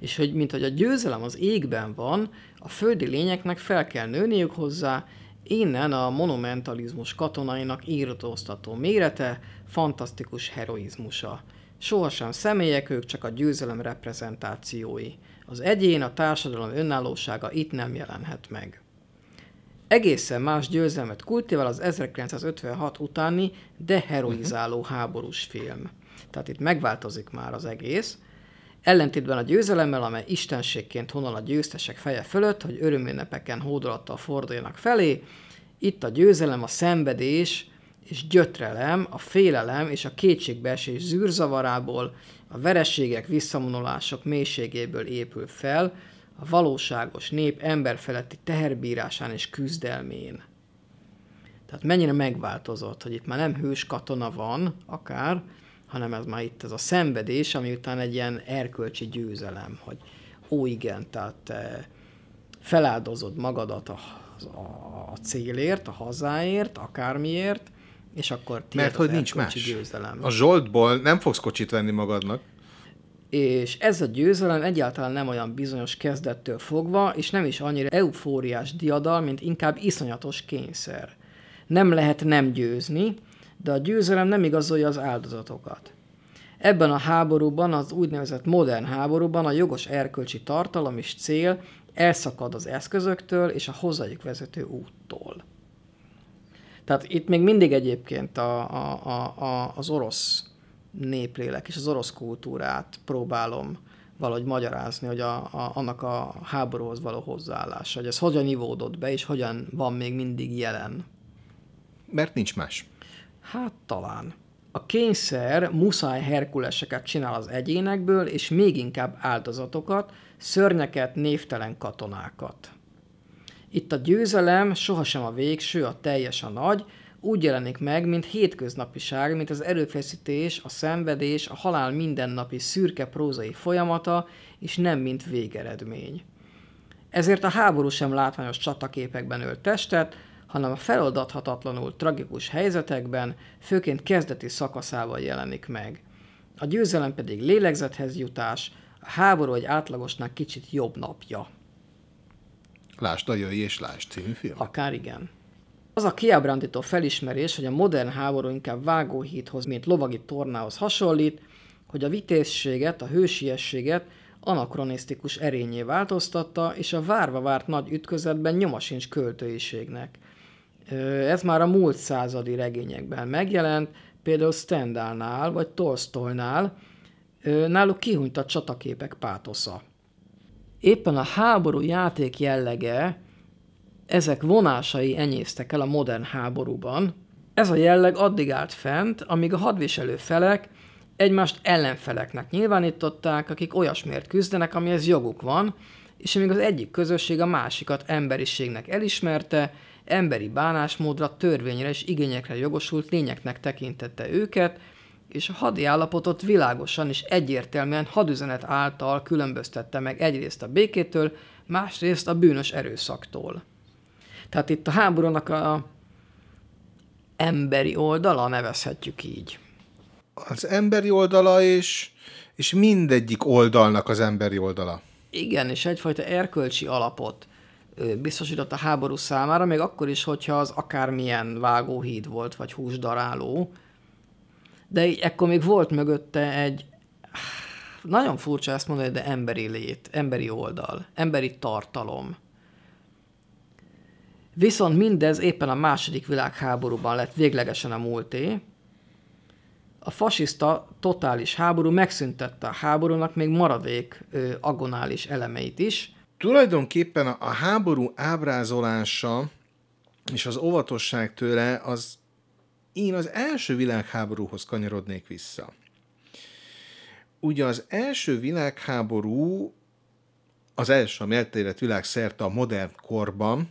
És hogy mint hogy a győzelem az égben van, a földi lényeknek fel kell nőniük hozzá, innen a monumentalizmus katonainak írtóztató mérete, fantasztikus heroizmusa. Sohasem személyek, ők csak a győzelem reprezentációi. Az egyén, a társadalom önállósága itt nem jelenhet meg egészen más győzelmet kultivál az 1956 utáni deheroizáló uh-huh. háborús film. Tehát itt megváltozik már az egész. Ellentétben a győzelemmel, amely istenségként honol a győztesek feje fölött, hogy örömünnepeken hódolattal forduljanak felé, itt a győzelem a szenvedés és gyötrelem, a félelem és a kétségbeesés zűrzavarából, a verességek, visszamonulások mélységéből épül fel, a valóságos nép emberfeletti teherbírásán és küzdelmén. Tehát mennyire megváltozott, hogy itt már nem hős katona van, akár, hanem ez már itt ez a szenvedés, ami után egy ilyen erkölcsi győzelem, hogy ó igen, tehát te feláldozod magadat a, a, a célért, a hazáért, akármiért, és akkor Mert hogy nincs más. Győzelem. A Zsoltból nem fogsz kocsit venni magadnak. És ez a győzelem egyáltalán nem olyan bizonyos kezdettől fogva, és nem is annyira eufóriás diadal, mint inkább iszonyatos kényszer. Nem lehet nem győzni, de a győzelem nem igazolja az áldozatokat. Ebben a háborúban, az úgynevezett modern háborúban a jogos erkölcsi tartalom és cél elszakad az eszközöktől és a hozzájuk vezető úttól. Tehát itt még mindig egyébként a, a, a, a, az orosz néplélek és az orosz kultúrát próbálom valahogy magyarázni, hogy a, a, annak a háborúhoz való hozzáállása, hogy ez hogyan ivódott be, és hogyan van még mindig jelen. Mert nincs más. Hát talán. A kényszer muszáj herkuleseket csinál az egyénekből, és még inkább áldozatokat, szörnyeket, névtelen katonákat. Itt a győzelem sohasem a végső, a teljes, a nagy, úgy jelenik meg, mint hétköznapiság, mint az erőfeszítés, a szenvedés, a halál mindennapi szürke prózai folyamata, és nem mint végeredmény. Ezért a háború sem látványos csataképekben ölt testet, hanem a feloldathatatlanul tragikus helyzetekben, főként kezdeti szakaszával jelenik meg. A győzelem pedig lélegzethez jutás, a háború egy átlagosnál kicsit jobb napja. Lásd a Jöjj és Lásd című film. Akár igen. Az a kiábrándító felismerés, hogy a modern háború inkább vágóhíthoz, mint lovagi tornához hasonlít, hogy a vitézséget, a hősiességet anakronisztikus erényé változtatta, és a várva várt nagy ütközetben nyoma sincs költőiségnek. Ez már a múlt századi regényekben megjelent, például Stendhalnál vagy Tolstoynál, náluk kihunyt a csataképek pátosza. Éppen a háború játék jellege ezek vonásai enyésztek el a modern háborúban. Ez a jelleg addig állt fent, amíg a hadviselő felek egymást ellenfeleknek nyilvánították, akik olyasmért küzdenek, amihez joguk van, és amíg az egyik közösség a másikat emberiségnek elismerte, emberi bánásmódra, törvényre és igényekre jogosult lényeknek tekintette őket, és a hadi állapotot világosan és egyértelműen hadüzenet által különböztette meg egyrészt a békétől, másrészt a bűnös erőszaktól. Tehát itt a háborúnak a emberi oldala, nevezhetjük így. Az emberi oldala, és, és mindegyik oldalnak az emberi oldala. Igen, és egyfajta erkölcsi alapot biztosított a háború számára, még akkor is, hogyha az akármilyen vágóhíd volt, vagy húsdaráló. De ekkor még volt mögötte egy, nagyon furcsa ezt mondani, de emberi lét, emberi oldal, emberi tartalom. Viszont mindez éppen a második világháborúban lett véglegesen a múlté. A fasiszta totális háború megszüntette a háborúnak még maradék ö, agonális elemeit is. Tulajdonképpen a, a háború ábrázolása és az óvatosság tőle az én az első világháborúhoz kanyarodnék vissza. Ugye az első világháború az első, ami elterjedt világ szerte a modern korban,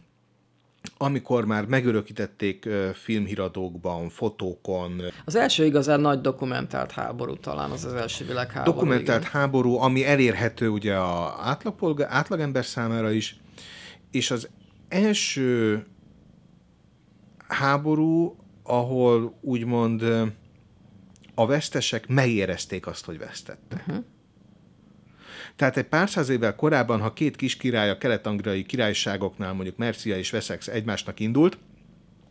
amikor már megörökítették filmhíradókban, fotókon. Az első igazán nagy dokumentált háború talán az az első világháború. Dokumentált igen. háború, ami elérhető ugye a átlagpolgár, átlagember számára is, és az első háború, ahol úgymond a vesztesek megérezték azt, hogy vesztettek. Uh-huh. Tehát egy pár száz évvel korábban, ha két kis király a kelet-angliai királyságoknál, mondjuk Mercia és Wessex egymásnak indult,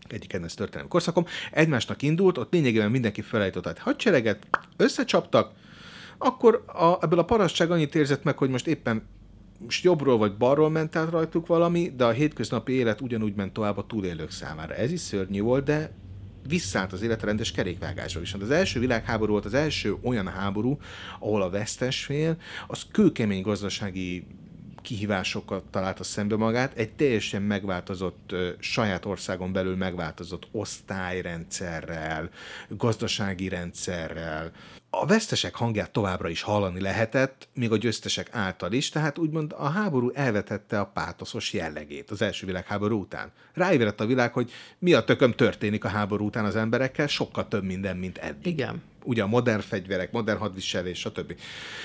egyik ez történelmi korszakom, egymásnak indult, ott lényegében mindenki felejtott egy hadsereget, összecsaptak, akkor a, ebből a parasztság annyit érzett meg, hogy most éppen most jobbról vagy balról ment át rajtuk valami, de a hétköznapi élet ugyanúgy ment tovább a túlélők számára. Ez is szörnyű volt, de visszállt az életrendes kerékvágásra. Viszont az első világháború volt az első olyan háború, ahol a vesztes fél az kőkemény gazdasági kihívásokat találta szembe magát, egy teljesen megváltozott, saját országon belül megváltozott osztályrendszerrel, gazdasági rendszerrel. A vesztesek hangját továbbra is hallani lehetett, még a győztesek által is, tehát úgymond a háború elvetette a pátoszos jellegét az első világháború után. Ráébredt a világ, hogy mi a tököm történik a háború után az emberekkel, sokkal több minden, mint eddig. Igen ugye a modern fegyverek, modern hadviselés, stb.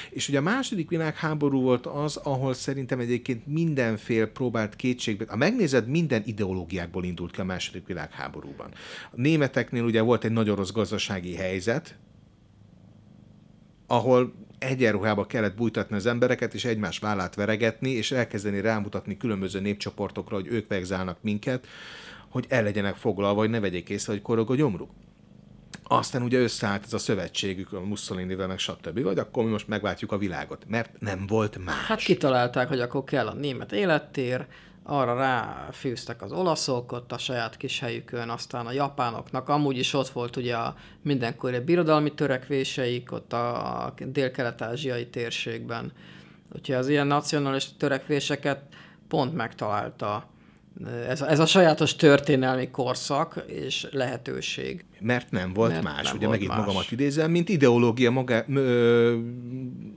És ugye a második világháború volt az, ahol szerintem egyébként mindenfél próbált kétségbe, ha megnézed, minden ideológiákból indult ki a második világháborúban. A németeknél ugye volt egy nagyon rossz gazdasági helyzet, ahol egyenruhába kellett bújtatni az embereket, és egymás vállát veregetni, és elkezdeni rámutatni különböző népcsoportokra, hogy ők vegzálnak minket, hogy el legyenek foglalva, hogy ne vegyék észre, hogy korog a gyomruk aztán ugye összeállt ez a szövetségük a Mussolinivel, meg stb. Vagy akkor mi most megváltjuk a világot, mert nem volt más. Hát kitalálták, hogy akkor kell a német élettér, arra ráfűztek az olaszok ott a saját kis helyükön, aztán a japánoknak, amúgy is ott volt ugye a mindenkori birodalmi törekvéseik ott a dél-kelet-ázsiai térségben. Úgyhogy az ilyen nacionalista törekvéseket pont megtalálta ez a, ez a sajátos történelmi korszak és lehetőség. Mert nem volt Mert más. Nem Ugye volt megint más. magamat idézem, mint ideológia, maga, ö,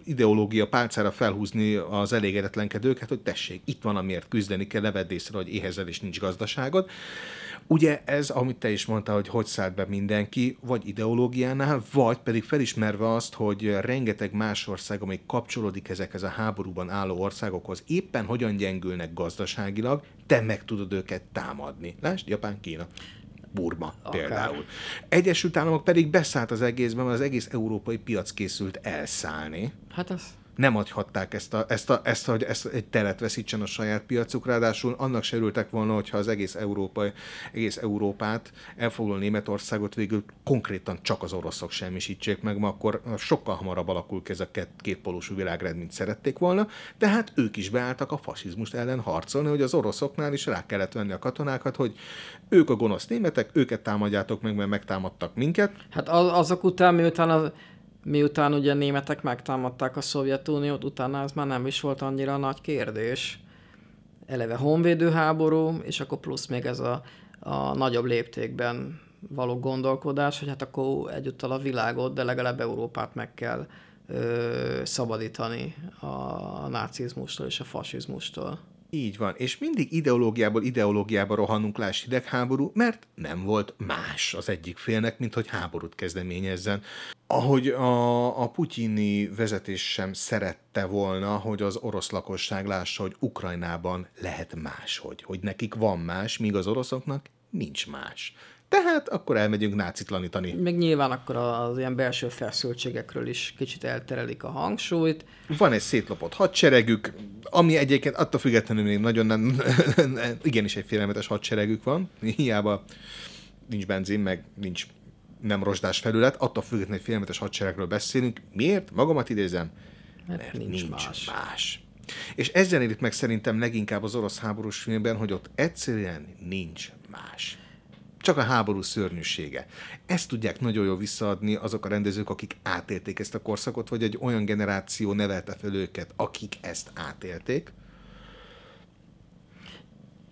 ideológia pálcára felhúzni az elégedetlenkedőket, hogy tessék, itt van, amiért küzdeni kell, levedd észre, hogy éhezel és nincs gazdaságod. Ugye ez, amit te is mondtál, hogy hogy szállt be mindenki, vagy ideológiánál, vagy pedig felismerve azt, hogy rengeteg más ország, amely kapcsolódik ezekhez a háborúban álló országokhoz, éppen hogyan gyengülnek gazdaságilag, te meg tudod őket támadni. Lásd, Japán, Kína. Burma Akár. például. Egyesült Államok pedig beszállt az egészben, mert az egész európai piac készült elszállni. Hát az nem adhatták ezt, a, ezt, a, ezt, hogy ezt egy teret veszítsen a saját piacuk, ráadásul annak se örültek volna, hogyha az egész, Európa, egész Európát elfoglaló Németországot végül konkrétan csak az oroszok semmisítsék meg, ma akkor sokkal hamarabb alakul ki ez a két, kétpolósú világrend, mint szerették volna, de hát ők is beálltak a fasizmust ellen harcolni, hogy az oroszoknál is rá kellett venni a katonákat, hogy ők a gonosz németek, őket támadjátok meg, mert megtámadtak minket. Hát azok után, miután az miután ugye a németek megtámadták a Szovjetuniót, utána ez már nem is volt annyira nagy kérdés. Eleve honvédő háború, és akkor plusz még ez a, a nagyobb léptékben való gondolkodás, hogy hát akkor egyúttal a világot, de legalább Európát meg kell ö, szabadítani a nácizmustól és a fasizmustól. Így van, és mindig ideológiából ideológiába rohanunk, láss hidegháború, mert nem volt más az egyik félnek, mint hogy háborút kezdeményezzen. Ahogy a, a putyini vezetés sem szerette volna, hogy az orosz lakosság lássa, hogy Ukrajnában lehet máshogy, hogy nekik van más, míg az oroszoknak nincs más. Tehát akkor elmegyünk nácitlanítani. Meg nyilván akkor az ilyen belső feszültségekről is kicsit elterelik a hangsúlyt. Van egy szétlopott hadseregük, ami egyébként attól függetlenül még nagyon nem, igenis egy félelmetes hadseregük van, hiába nincs benzin, meg nincs nem rozsdás felület, attól függetlenül egy félelmetes hadseregről beszélünk. Miért? Magamat idézem, mert, mert nincs, nincs más. más. És ezzel érik meg szerintem leginkább az orosz háborús filmben, hogy ott egyszerűen nincs más csak a háború szörnyűsége. Ezt tudják nagyon jól visszaadni azok a rendezők, akik átélték ezt a korszakot, vagy egy olyan generáció nevelte fel őket, akik ezt átélték,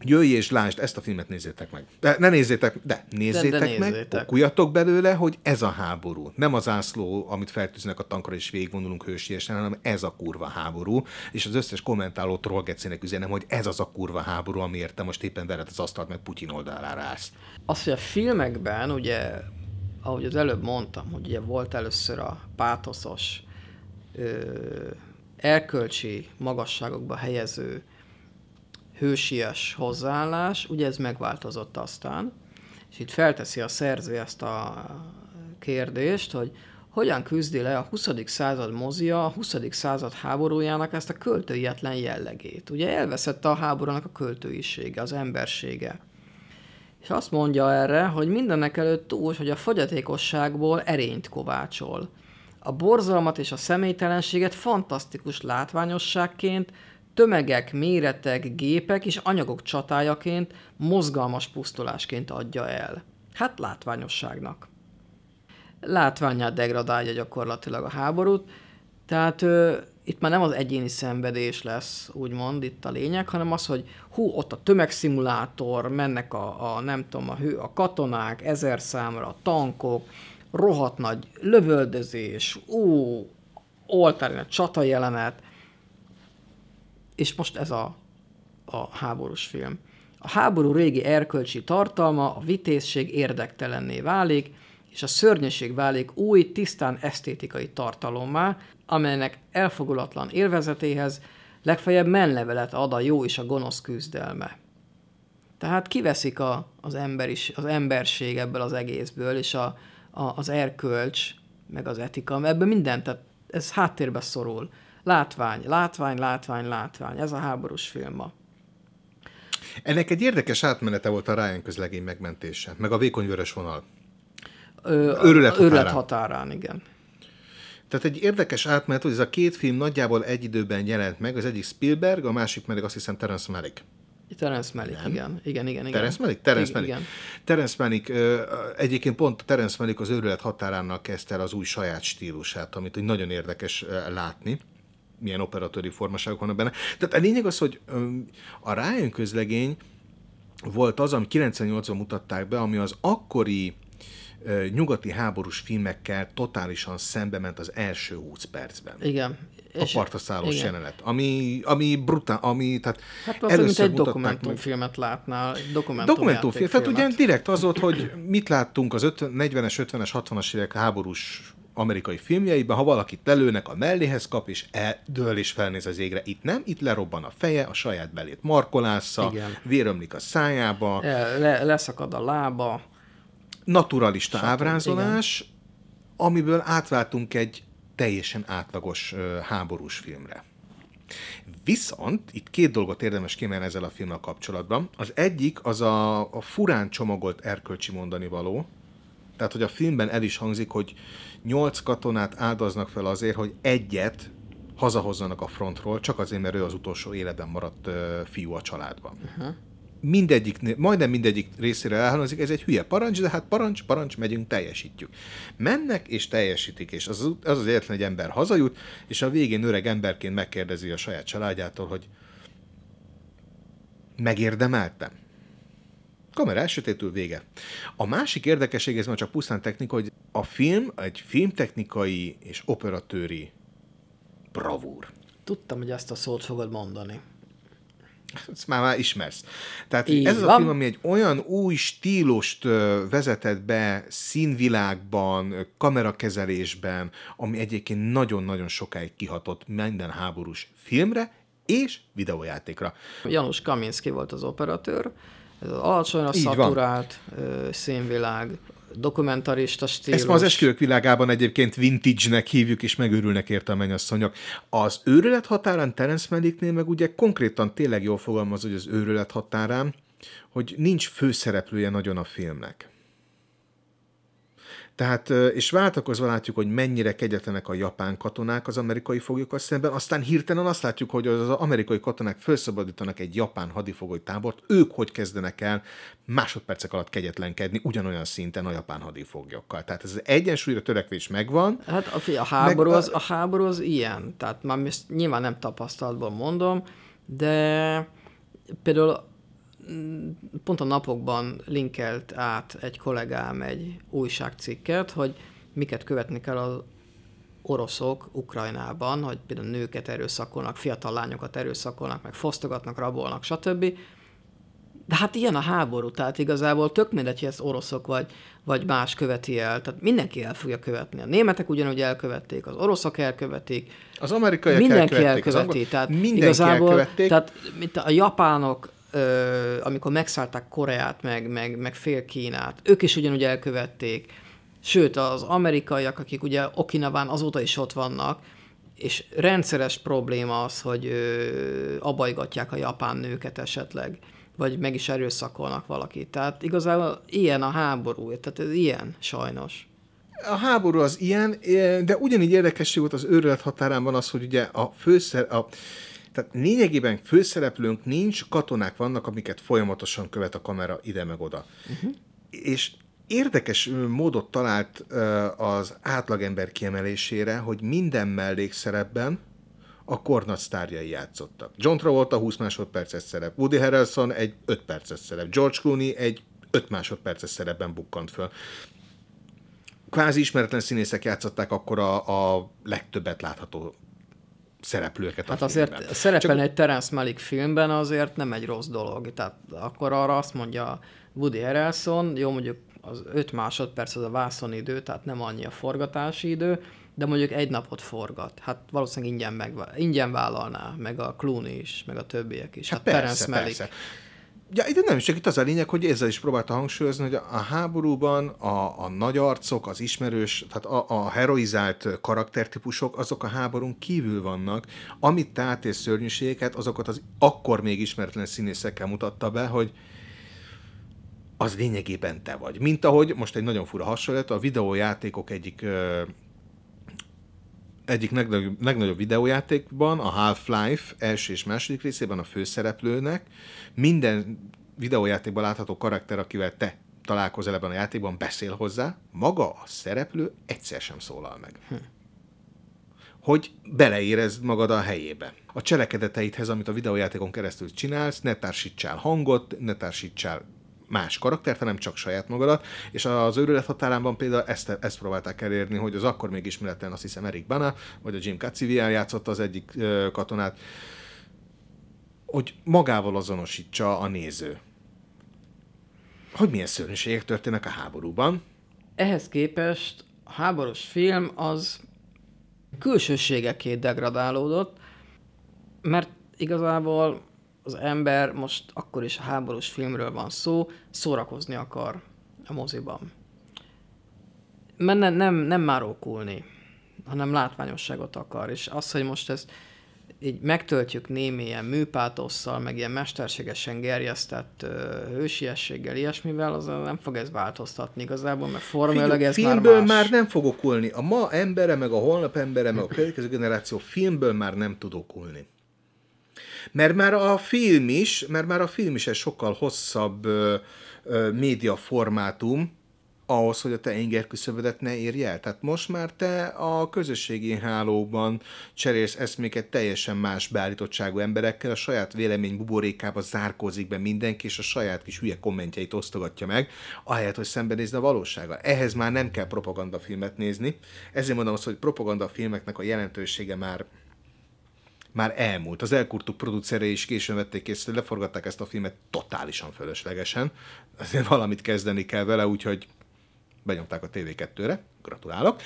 jöjj és lásd, ezt a filmet nézzétek meg. De ne nézzétek, de nézzétek de, de nézzétek. meg, okuljatok belőle, hogy ez a háború. Nem az ászló, amit feltűznek a tankra és végigvonulunk hősiesen, hanem ez a kurva háború. És az összes kommentáló trollgecének üzenem, hogy ez az a kurva háború, amiért te most éppen vered az asztalt, meg Putyin oldalára állsz. Az, hogy a filmekben, ugye, ahogy az előbb mondtam, hogy ugye volt először a pátoszos, ö, erkölcsi magasságokba helyező hősies hozzáállás, ugye ez megváltozott aztán, és itt felteszi a szerző ezt a kérdést, hogy hogyan küzdi le a 20. század mozia a 20. század háborújának ezt a költőietlen jellegét. Ugye elveszette a háborúnak a költőisége, az embersége. És azt mondja erre, hogy mindennek előtt túl, hogy a fogyatékosságból erényt kovácsol. A borzalmat és a személytelenséget fantasztikus látványosságként, tömegek, méretek, gépek és anyagok csatájaként, mozgalmas pusztulásként adja el. Hát látványosságnak. Látványát degradálja gyakorlatilag a háborút, tehát ö, itt már nem az egyéni szenvedés lesz, úgymond itt a lényeg, hanem az, hogy hú, ott a tömegszimulátor, mennek a, a nem tudom, a, hő, a katonák ezer számra, a tankok, rohadt nagy lövöldözés, ú, oltárin a csata jelenet, és most ez a, a háborús film. A háború régi erkölcsi tartalma, a vitézség érdektelenné válik, és a szörnyeség válik új, tisztán esztétikai tartalommá, amelynek elfogulatlan élvezetéhez legfeljebb menlevelet ad a jó és a gonosz küzdelme. Tehát kiveszik a, az, ember is, az emberség ebből az egészből, és a, a, az erkölcs, meg az etika, ebből mindent, tehát ez háttérbe szorul. Látvány, látvány, látvány, látvány. Ez a háborús film ma. Ennek egy érdekes átmenete volt a Ryan közlegény megmentése, meg a vékony vörös vonal. Ö, őrület, határán. őrület határán, igen. Tehát egy érdekes átmenet, hogy ez a két film nagyjából egy időben jelent meg, az egyik Spielberg, a másik pedig azt hiszem Terence Malick. Terence Malick, igen. igen. Igen, igen, Terence Malick? Terence Malick. Igen. Terence Malick, egyébként pont Terence Malick az őrület határának kezdte el az új saját stílusát, amit nagyon érdekes látni milyen operatőri formaságok vannak benne. Tehát a lényeg az, hogy a Ryan közlegény volt az, ami 98-ban mutatták be, ami az akkori nyugati háborús filmekkel totálisan szembe ment az első 20 percben. Igen. A partaszállós jelenet, ami, ami brutál, ami, tehát Hát az, mint egy dokumentumfilmet látnál, dokumentum Dokumentumfilm, tehát ugye direkt az volt, hogy mit láttunk az 40-es, 50-es, 60-as évek háborús amerikai filmjeiben, ha valakit lelőnek, a melléhez kap, és eldől és felnéz az égre. Itt nem, itt lerobban a feje, a saját belét markolásza, vérömlik a szájába. Le, leszakad a lába. Naturalista Satom, ábrázolás, igen. amiből átváltunk egy teljesen átlagos háborús filmre. Viszont itt két dolgot érdemes kiemelni ezzel a filmmel kapcsolatban. Az egyik az a, a furán csomagolt erkölcsi mondani való, tehát, hogy a filmben el is hangzik, hogy nyolc katonát áldoznak fel azért, hogy egyet hazahozzanak a frontról, csak azért, mert ő az utolsó életben maradt fiú a családban. Uh-huh. Mindegyik, majdnem mindegyik részére elhangzik, ez egy hülye parancs, de hát parancs, parancs, megyünk, teljesítjük. Mennek és teljesítik, és az az, az egyetlen egy ember hazajut, és a végén öreg emberként megkérdezi a saját családjától, hogy megérdemeltem? Kamera elsötétül vége. A másik érdekesség, ez már csak pusztán technika, hogy a film egy filmtechnikai és operatőri bravúr. Tudtam, hogy ezt a szót fogod mondani. Ezt már, már ismersz. Tehát Így ez van. a film, ami egy olyan új stílust vezetett be színvilágban, kamerakezelésben, ami egyébként nagyon-nagyon sokáig kihatott minden háborús filmre és videójátékra. Janusz Kaminski volt az operatőr, az alacsonyra Így szaturált van. színvilág, dokumentarista stílus. Ezt ma az esküvők világában egyébként vintage-nek hívjuk, és megőrülnek érte a mennyasszonyok. Az őrület határán Terence Malicknél meg ugye konkrétan tényleg jól fogalmaz, hogy az őrület határán, hogy nincs főszereplője nagyon a filmnek. Tehát, és váltakozva látjuk, hogy mennyire kegyetlenek a japán katonák az amerikai foglyokkal szemben, aztán hirtelen azt látjuk, hogy az amerikai katonák felszabadítanak egy japán hadifogoly tábort, ők hogy kezdenek el másodpercek alatt kegyetlenkedni ugyanolyan szinten a japán hadifoglyokkal. Tehát ez az egyensúlyra törekvés megvan. Hát a, a, háború, az, a háború az ilyen, tehát már nyilván nem tapasztalatból mondom, de például pont a napokban linkelt át egy kollégám egy újságcikket, hogy miket követni kell az oroszok Ukrajnában, hogy például nőket erőszakolnak, fiatal lányokat erőszakolnak, meg fosztogatnak, rabolnak, stb. De hát ilyen a háború, tehát igazából tök mindegy, hogy ezt oroszok vagy, vagy más követi el, tehát mindenki el fogja követni. A németek ugyanúgy elkövették, az oroszok elkövetik, az amerikaiak mindenki elkövetik, elköveti, angol... tehát mindenki igazából, elkövették. Tehát mint a japánok ö, amikor megszállták Koreát, meg, meg, meg fél Kínát, ők is ugyanúgy elkövették. Sőt, az amerikaiak, akik ugye Okinaván azóta is ott vannak, és rendszeres probléma az, hogy ö, abajgatják a japán nőket esetleg, vagy meg is erőszakolnak valakit. Tehát igazából ilyen a háború, tehát ez ilyen, sajnos. A háború az ilyen, de ugyanígy érdekesség volt az őrület határán van az, hogy ugye a főszer, a, tehát lényegében főszereplőnk nincs, katonák vannak, amiket folyamatosan követ a kamera ide meg oda. Uh-huh. És érdekes módot talált az átlagember kiemelésére, hogy minden mellékszerepben a kornat sztárjai játszottak. John Travolta 20 másodperces szerep, Woody Harrelson egy 5 perces szerep, George Clooney egy 5 másodperces szerepben bukkant föl. Kvázi ismeretlen színészek játszották akkor a, a legtöbbet látható szereplőket Hát a azért filmben. szerepelni egy Terence Malick filmben azért nem egy rossz dolog. Tehát akkor arra azt mondja Woody Harrelson, jó mondjuk az 5 másodperc az a vászonidő, tehát nem annyi a forgatási idő, de mondjuk egy napot forgat. Hát valószínűleg ingyen, meg, ingyen vállalná, meg a Clooney is, meg a többiek is. Hát, hát persze, persze. Ja, ide nem, csak itt az a lényeg, hogy ezzel is próbálta hangsúlyozni, hogy a háborúban a, a nagy arcok, az ismerős, tehát a, a heroizált karaktertípusok, azok a háborún kívül vannak. Amit tehát és szörnyűségeket, azokat az akkor még ismeretlen színészekkel mutatta be, hogy az lényegében te vagy. Mint ahogy, most egy nagyon fura hasonlat, a videójátékok egyik egyik legnagyobb, legnagyobb videójátékban, a Half-Life első és második részében a főszereplőnek minden videójátékban látható karakter, akivel te találkozol ebben a játékban, beszél hozzá, maga a szereplő egyszer sem szólal meg. Hm. Hogy beleérezd magad a helyébe. A cselekedeteidhez, amit a videójátékon keresztül csinálsz, ne társítsál hangot, ne társítsál más karaktert, hanem csak saját magadat, és az őrület határában például ezt, ezt próbálták elérni, hogy az akkor még ismeretlen, azt hiszem Eric Bana, vagy a Jim Catsivian játszotta az egyik ö, katonát, hogy magával azonosítsa a néző. Hogy milyen szörnyűségek történnek a háborúban. Ehhez képest a háborús film az külsőségekét degradálódott, mert igazából az ember, most akkor is a háborús filmről van szó, szórakozni akar a moziban. Mert nem, nem, nem már okulni, hanem látványosságot akar. És az, hogy most ezt így megtöltjük némi ilyen műpátosszal, meg ilyen mesterségesen gerjesztett uh, hősiességgel, ilyesmivel, az nem fog ez változtatni igazából, mert formailag ez filmből már más. már nem fog okulni. A ma embere, meg a holnap embere, meg a következő generáció filmből már nem tud okulni. Mert már a film is, mert már a film is egy sokkal hosszabb ö, ö, médiaformátum, ahhoz, hogy a te inger küszöbödet ne érje el. Tehát most már te a közösségi hálóban cserélsz eszméket teljesen más beállítottságú emberekkel, a saját vélemény buborékába zárkózik be mindenki, és a saját kis hülye kommentjeit osztogatja meg, ahelyett, hogy szembenézne a valósága. Ehhez már nem kell propagandafilmet nézni. Ezért mondom azt, hogy propagandafilmeknek a jelentősége már már elmúlt. Az elkurtuk producere is későn vették észre, leforgatták ezt a filmet totálisan fölöslegesen. Azért valamit kezdeni kell vele, úgyhogy benyomták a TV2-re. Gratulálok.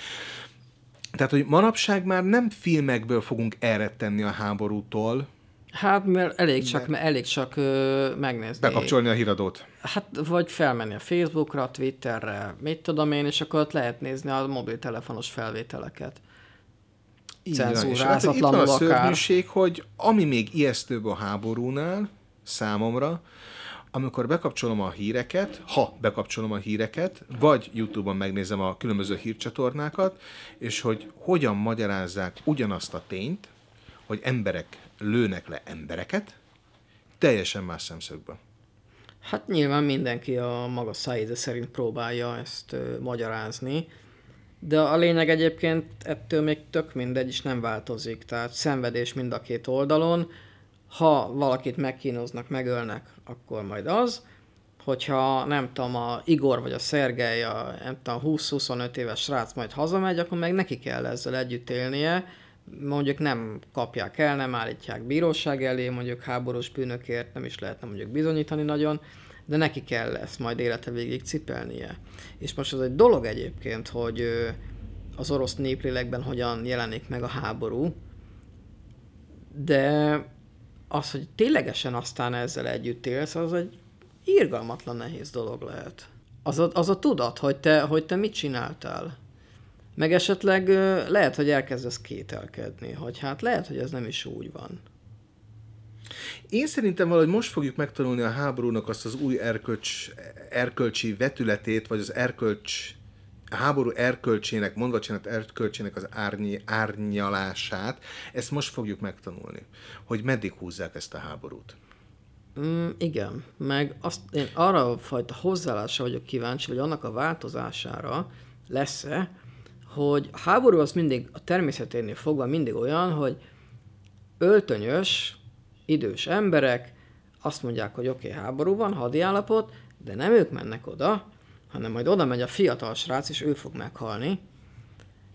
Tehát, hogy manapság már nem filmekből fogunk elrettenni a háborútól, Hát, mert elég csak, mert elég csak ö, megnézni. bekapcsolni a híradót. Hát, vagy felmenni a Facebookra, Twitterre, mit tudom én, és akkor ott lehet nézni a mobiltelefonos felvételeket. És hát itt van a Cenzúrázatlanul szörnyűség, hogy ami még ijesztőbb a háborúnál, számomra, amikor bekapcsolom a híreket, ha bekapcsolom a híreket, vagy YouTube-on megnézem a különböző hírcsatornákat, és hogy hogyan magyarázzák ugyanazt a tényt, hogy emberek lőnek le embereket, teljesen más szemszögből. Hát nyilván mindenki a maga szájéze szerint próbálja ezt ö, magyarázni, de a lényeg egyébként ettől még tök mindegy, és nem változik. Tehát szenvedés mind a két oldalon. Ha valakit megkínoznak, megölnek, akkor majd az. Hogyha nem tudom, a Igor vagy a Szergej, a nem tudom, 20-25 éves srác majd hazamegy, akkor meg neki kell ezzel együtt élnie. Mondjuk nem kapják el, nem állítják bíróság elé, mondjuk háborús bűnökért nem is lehetne mondjuk bizonyítani nagyon, de neki kell ezt majd élete végig cipelnie. És most az egy dolog egyébként, hogy az orosz néplélekben hogyan jelenik meg a háború, de az, hogy ténylegesen aztán ezzel együtt élsz, az egy irgalmatlan nehéz dolog lehet. Az a, az a tudat, hogy te, hogy te mit csináltál. Meg esetleg lehet, hogy elkezdesz kételkedni, hogy hát lehet, hogy ez nem is úgy van. Én szerintem valahogy most fogjuk megtanulni a háborúnak azt az új erkölcs, erkölcsi vetületét, vagy az erkölcs, a háború erkölcsének, mondvacsának erkölcsének az árny, árnyalását, ezt most fogjuk megtanulni, hogy meddig húzzák ezt a háborút. Mm, igen, meg azt, én arra a fajta hozzáállásra vagyok kíváncsi, vagy annak a változására lesz-e, hogy a háború az mindig a természeténél fogva mindig olyan, hogy öltönyös, idős emberek azt mondják, hogy oké, okay, háború van, hadiállapot, de nem ők mennek oda, hanem majd oda megy a fiatal srác, és ő fog meghalni.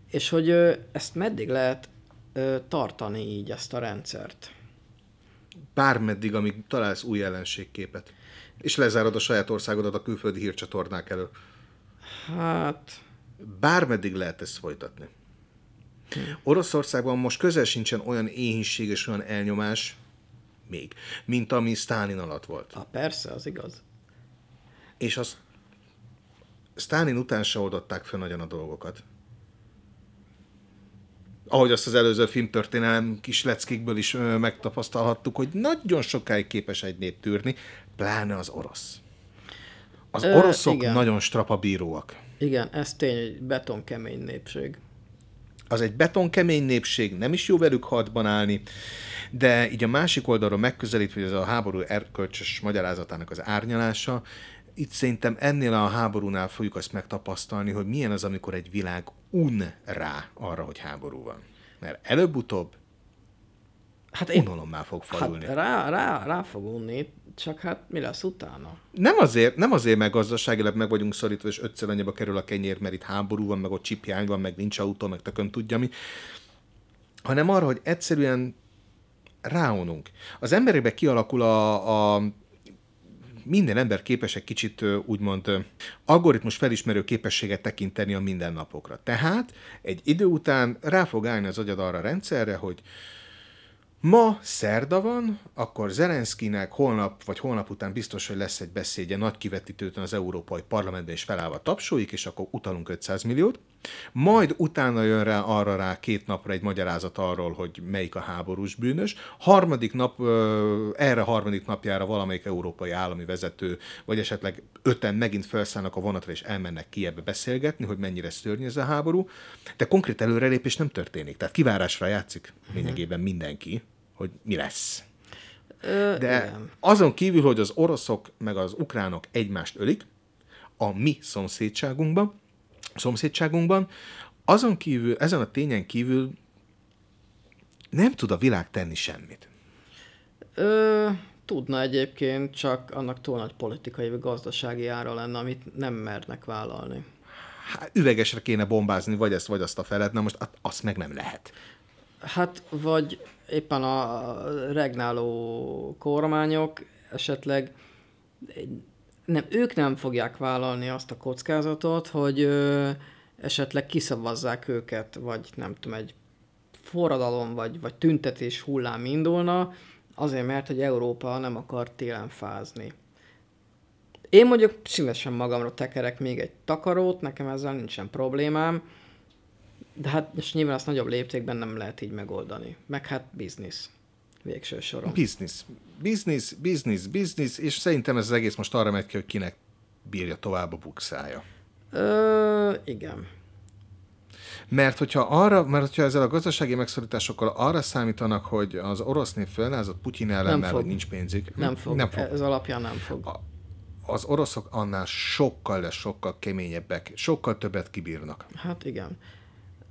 És hogy ezt meddig lehet tartani így, ezt a rendszert? Bármeddig, amíg találsz új ellenségképet. És lezárod a saját országodat a külföldi hírcsatornák elől. Hát, Bármeddig lehet ezt folytatni. Oroszországban most közel sincsen olyan éhínség és olyan elnyomás, még, mint ami Sztálin alatt volt. ah, persze, az igaz. És az Sztálin után se oldották fel nagyon a dolgokat. Ahogy azt az előző filmtörténelem kis leckékből is ö, megtapasztalhattuk, hogy nagyon sokáig képes egy nép tűrni, pláne az orosz. Az Ö, oroszok igen. nagyon strapabíróak. Igen, ez tény, egy betonkemény népség. Az egy betonkemény népség, nem is jó velük hadban állni, de így a másik oldalról megközelítve, hogy ez a háború erkölcsös magyarázatának az árnyalása, itt szerintem ennél a háborúnál fogjuk azt megtapasztalni, hogy milyen az, amikor egy világ un rá arra, hogy háború van. Mert előbb-utóbb Hát én, unalommal fog falulni. hát rá, rá, rá fog unni, csak hát mi lesz utána? Nem azért, nem azért, mert gazdaságilag meg vagyunk szorítva, és ötször annyiba kerül a kenyér, mert itt háború van, meg ott csipjány van, meg nincs autó, meg tökön tudja mi, hanem arra, hogy egyszerűen ráununk. Az emberekbe kialakul a, a minden ember képes egy kicsit úgymond algoritmus felismerő képességet tekinteni a mindennapokra. Tehát egy idő után rá fog állni az agyad arra a rendszerre, hogy Ma szerda van, akkor Zelenszkinek holnap vagy holnap után biztos, hogy lesz egy beszédje nagy kivetítőtön az Európai Parlamentben, és felállva tapsolik, és akkor utalunk 500 milliót. Majd utána jön rá arra rá két napra egy magyarázat arról, hogy melyik a háborús bűnös. Harmadik nap, erre harmadik napjára valamelyik európai állami vezető, vagy esetleg öten megint felszállnak a vonatra, és elmennek ki ebbe beszélgetni, hogy mennyire szörnyű ez a háború. De konkrét előrelépés nem történik. Tehát kivárásra játszik lényegében mindenki, hogy mi lesz. Ö, De igen. azon kívül, hogy az oroszok meg az ukránok egymást ölik, a mi szomszédságunkban, szomszédságunkban, azon kívül, ezen a tényen kívül nem tud a világ tenni semmit. Ö, tudna egyébként, csak annak túl nagy politikai vagy gazdasági ára lenne, amit nem mernek vállalni. Hát, üvegesre kéne bombázni, vagy ezt, vagy azt a felet, na most azt meg nem lehet. Hát, vagy éppen a regnáló kormányok esetleg nem, ők nem fogják vállalni azt a kockázatot, hogy ö, esetleg kiszavazzák őket, vagy nem tudom, egy forradalom, vagy, vagy tüntetés hullám indulna, azért, mert hogy Európa nem akar télen fázni. Én mondjuk szívesen magamra tekerek még egy takarót, nekem ezzel nincsen problémám, de hát most nyilván azt nagyobb léptékben nem lehet így megoldani. Meg hát biznisz. Végső soron. Business. Business, business, business, és szerintem ez az egész most arra megy ki, hogy kinek bírja tovább a bukszája. Ö, igen. Mert hogyha arra, mert hogyha ezzel a gazdasági megszorításokkal arra számítanak, hogy az orosz nép fölnázott Putyin ellen, hogy nincs pénzük. Nem fog. Nem fog. Ez alapján nem fog. Az oroszok annál sokkal, de sokkal keményebbek, sokkal többet kibírnak. Hát igen.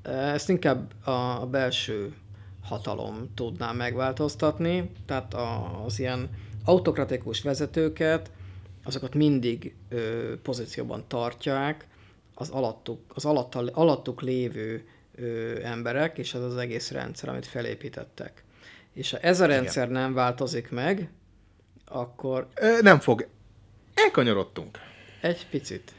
Ezt inkább a, belső hatalom tudná megváltoztatni, tehát az ilyen autokratikus vezetőket, azokat mindig ö, pozícióban tartják az alattuk, az alatta, alattuk lévő ö, emberek, és ez az egész rendszer, amit felépítettek. És ha ez a rendszer Igen. nem változik meg, akkor Ö, nem fog. Elkanyarodtunk. egy picit.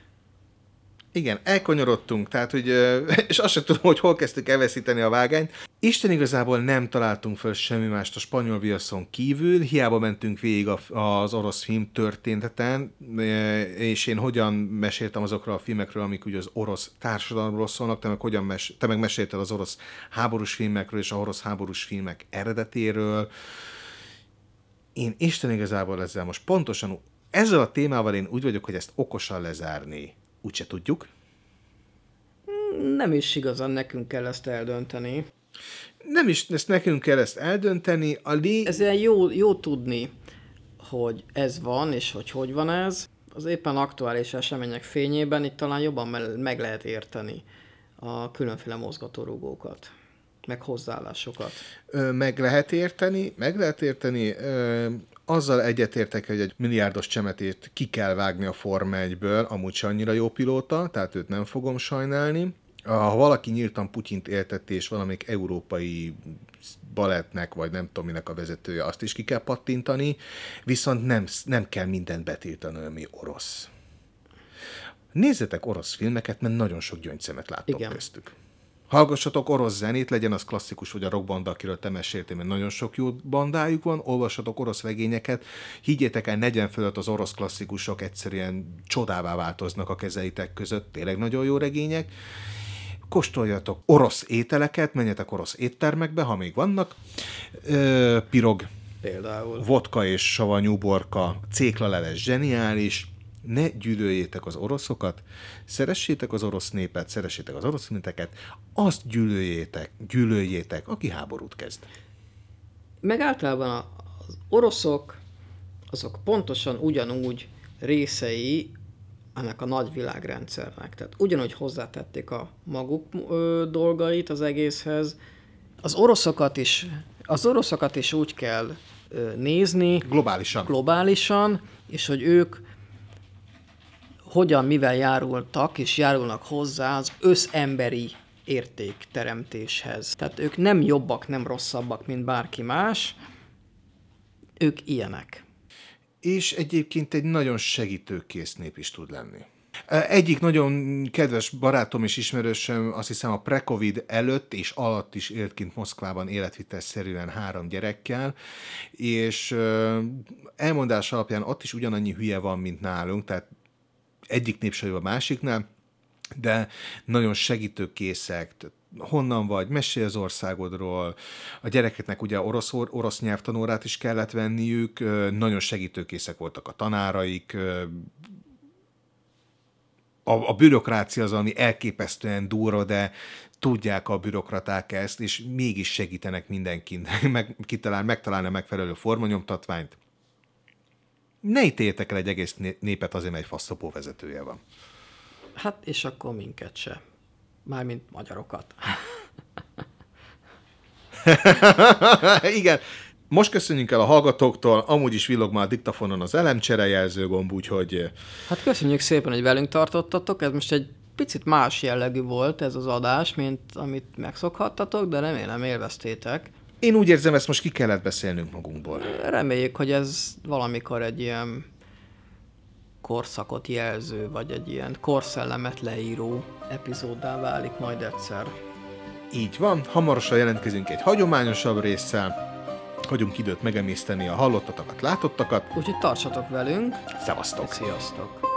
Igen, elkanyarodtunk, tehát, hogy, és azt sem tudom, hogy hol kezdtük elveszíteni a vágányt. Isten igazából nem találtunk föl semmi mást a spanyol viaszon kívül, hiába mentünk végig az orosz film történeteten, ö, és én hogyan meséltem azokról a filmekről, amik ugye az orosz társadalomról szólnak, te meg, hogyan mes- te meg mesélted az orosz háborús filmekről és a orosz háborús filmek eredetéről. Én Isten igazából ezzel most pontosan, ezzel a témával én úgy vagyok, hogy ezt okosan lezárni úgyse tudjuk. Nem is igazán nekünk kell ezt eldönteni. Nem is, ezt nekünk kell ezt eldönteni. A lé... Ez ilyen jó, jó tudni, hogy ez van, és hogy hogy van ez. Az éppen aktuális események fényében itt talán jobban me- meg lehet érteni a különféle mozgatórugókat. meg hozzáállásokat. Ö, meg lehet érteni, meg lehet érteni. Ö, azzal egyetértek, hogy egy milliárdos csemetét ki kell vágni a Forma 1-ből, amúgy se annyira jó pilóta, tehát őt nem fogom sajnálni. Ha valaki nyíltan Putyint élteti, és valamelyik európai balettnek, vagy nem tudom minek a vezetője, azt is ki kell pattintani, viszont nem, nem kell mindent betiltani, ami orosz. Nézzetek orosz filmeket, mert nagyon sok gyöngyszemet láttok Igen. köztük. Hallgassatok orosz zenét, legyen az klasszikus, vagy a rockbanda, akiről te meséltél, mert nagyon sok jó bandájuk van, olvassatok orosz regényeket, higgyétek el, 40 fölött az orosz klasszikusok egyszerűen csodává változnak a kezeitek között, tényleg nagyon jó regények. Kóstoljatok orosz ételeket, menjetek orosz éttermekbe, ha még vannak. Ö, pirog, Például. vodka és savanyú borka, céklaleves zseniális, ne gyűlöljétek az oroszokat, szeressétek az orosz népet, szeressétek az orosz népeket, azt gyűlöljétek, gyűlöljétek, aki háborút kezd. Meg általában az oroszok, azok pontosan ugyanúgy részei ennek a nagy világrendszernek. Tehát ugyanúgy hozzátették a maguk ö, dolgait az egészhez. Az oroszokat is, az oroszokat is úgy kell ö, nézni. Globálisan. Globálisan, és hogy ők hogyan, mivel járultak és járulnak hozzá az összemberi értékteremtéshez. Tehát ők nem jobbak, nem rosszabbak, mint bárki más, ők ilyenek. És egyébként egy nagyon segítőkész nép is tud lenni. Egyik nagyon kedves barátom és ismerősöm, azt hiszem a pre-covid előtt és alatt is élt kint Moszkvában életvitelszerűen három gyerekkel, és elmondás alapján ott is ugyanannyi hülye van, mint nálunk, tehát egyik népsajó a másiknál, de nagyon segítőkészek, honnan vagy, mesélj az országodról, a gyerekeknek ugye orosz, orosz nyelvtanórát is kellett venniük, nagyon segítőkészek voltak a tanáraik, a, a bürokrácia az, ami elképesztően durva, de tudják a bürokraták ezt, és mégis segítenek mindenkinek meg, kitalál, megtalálni a megfelelő formanyomtatványt ne ítéljetek el egy egész népet azért, mert egy faszopó vezetője van. Hát, és akkor minket se. Mármint magyarokat. Igen. Most köszönjünk el a hallgatóktól, amúgy is villog már a diktafonon az elemcsere jelző gomb, úgyhogy... Hát köszönjük szépen, hogy velünk tartottatok, ez most egy picit más jellegű volt ez az adás, mint amit megszokhattatok, de remélem élveztétek. Én úgy érzem, ezt most ki kellett beszélnünk magunkból. Reméljük, hogy ez valamikor egy ilyen korszakot jelző, vagy egy ilyen korszellemet leíró epizóddá válik majd egyszer. Így van, hamarosan jelentkezünk egy hagyományosabb résszel, hagyunk időt megemészteni a hallottatokat, látottakat. Úgyhogy tartsatok velünk. Szevasztok! Sziasztok!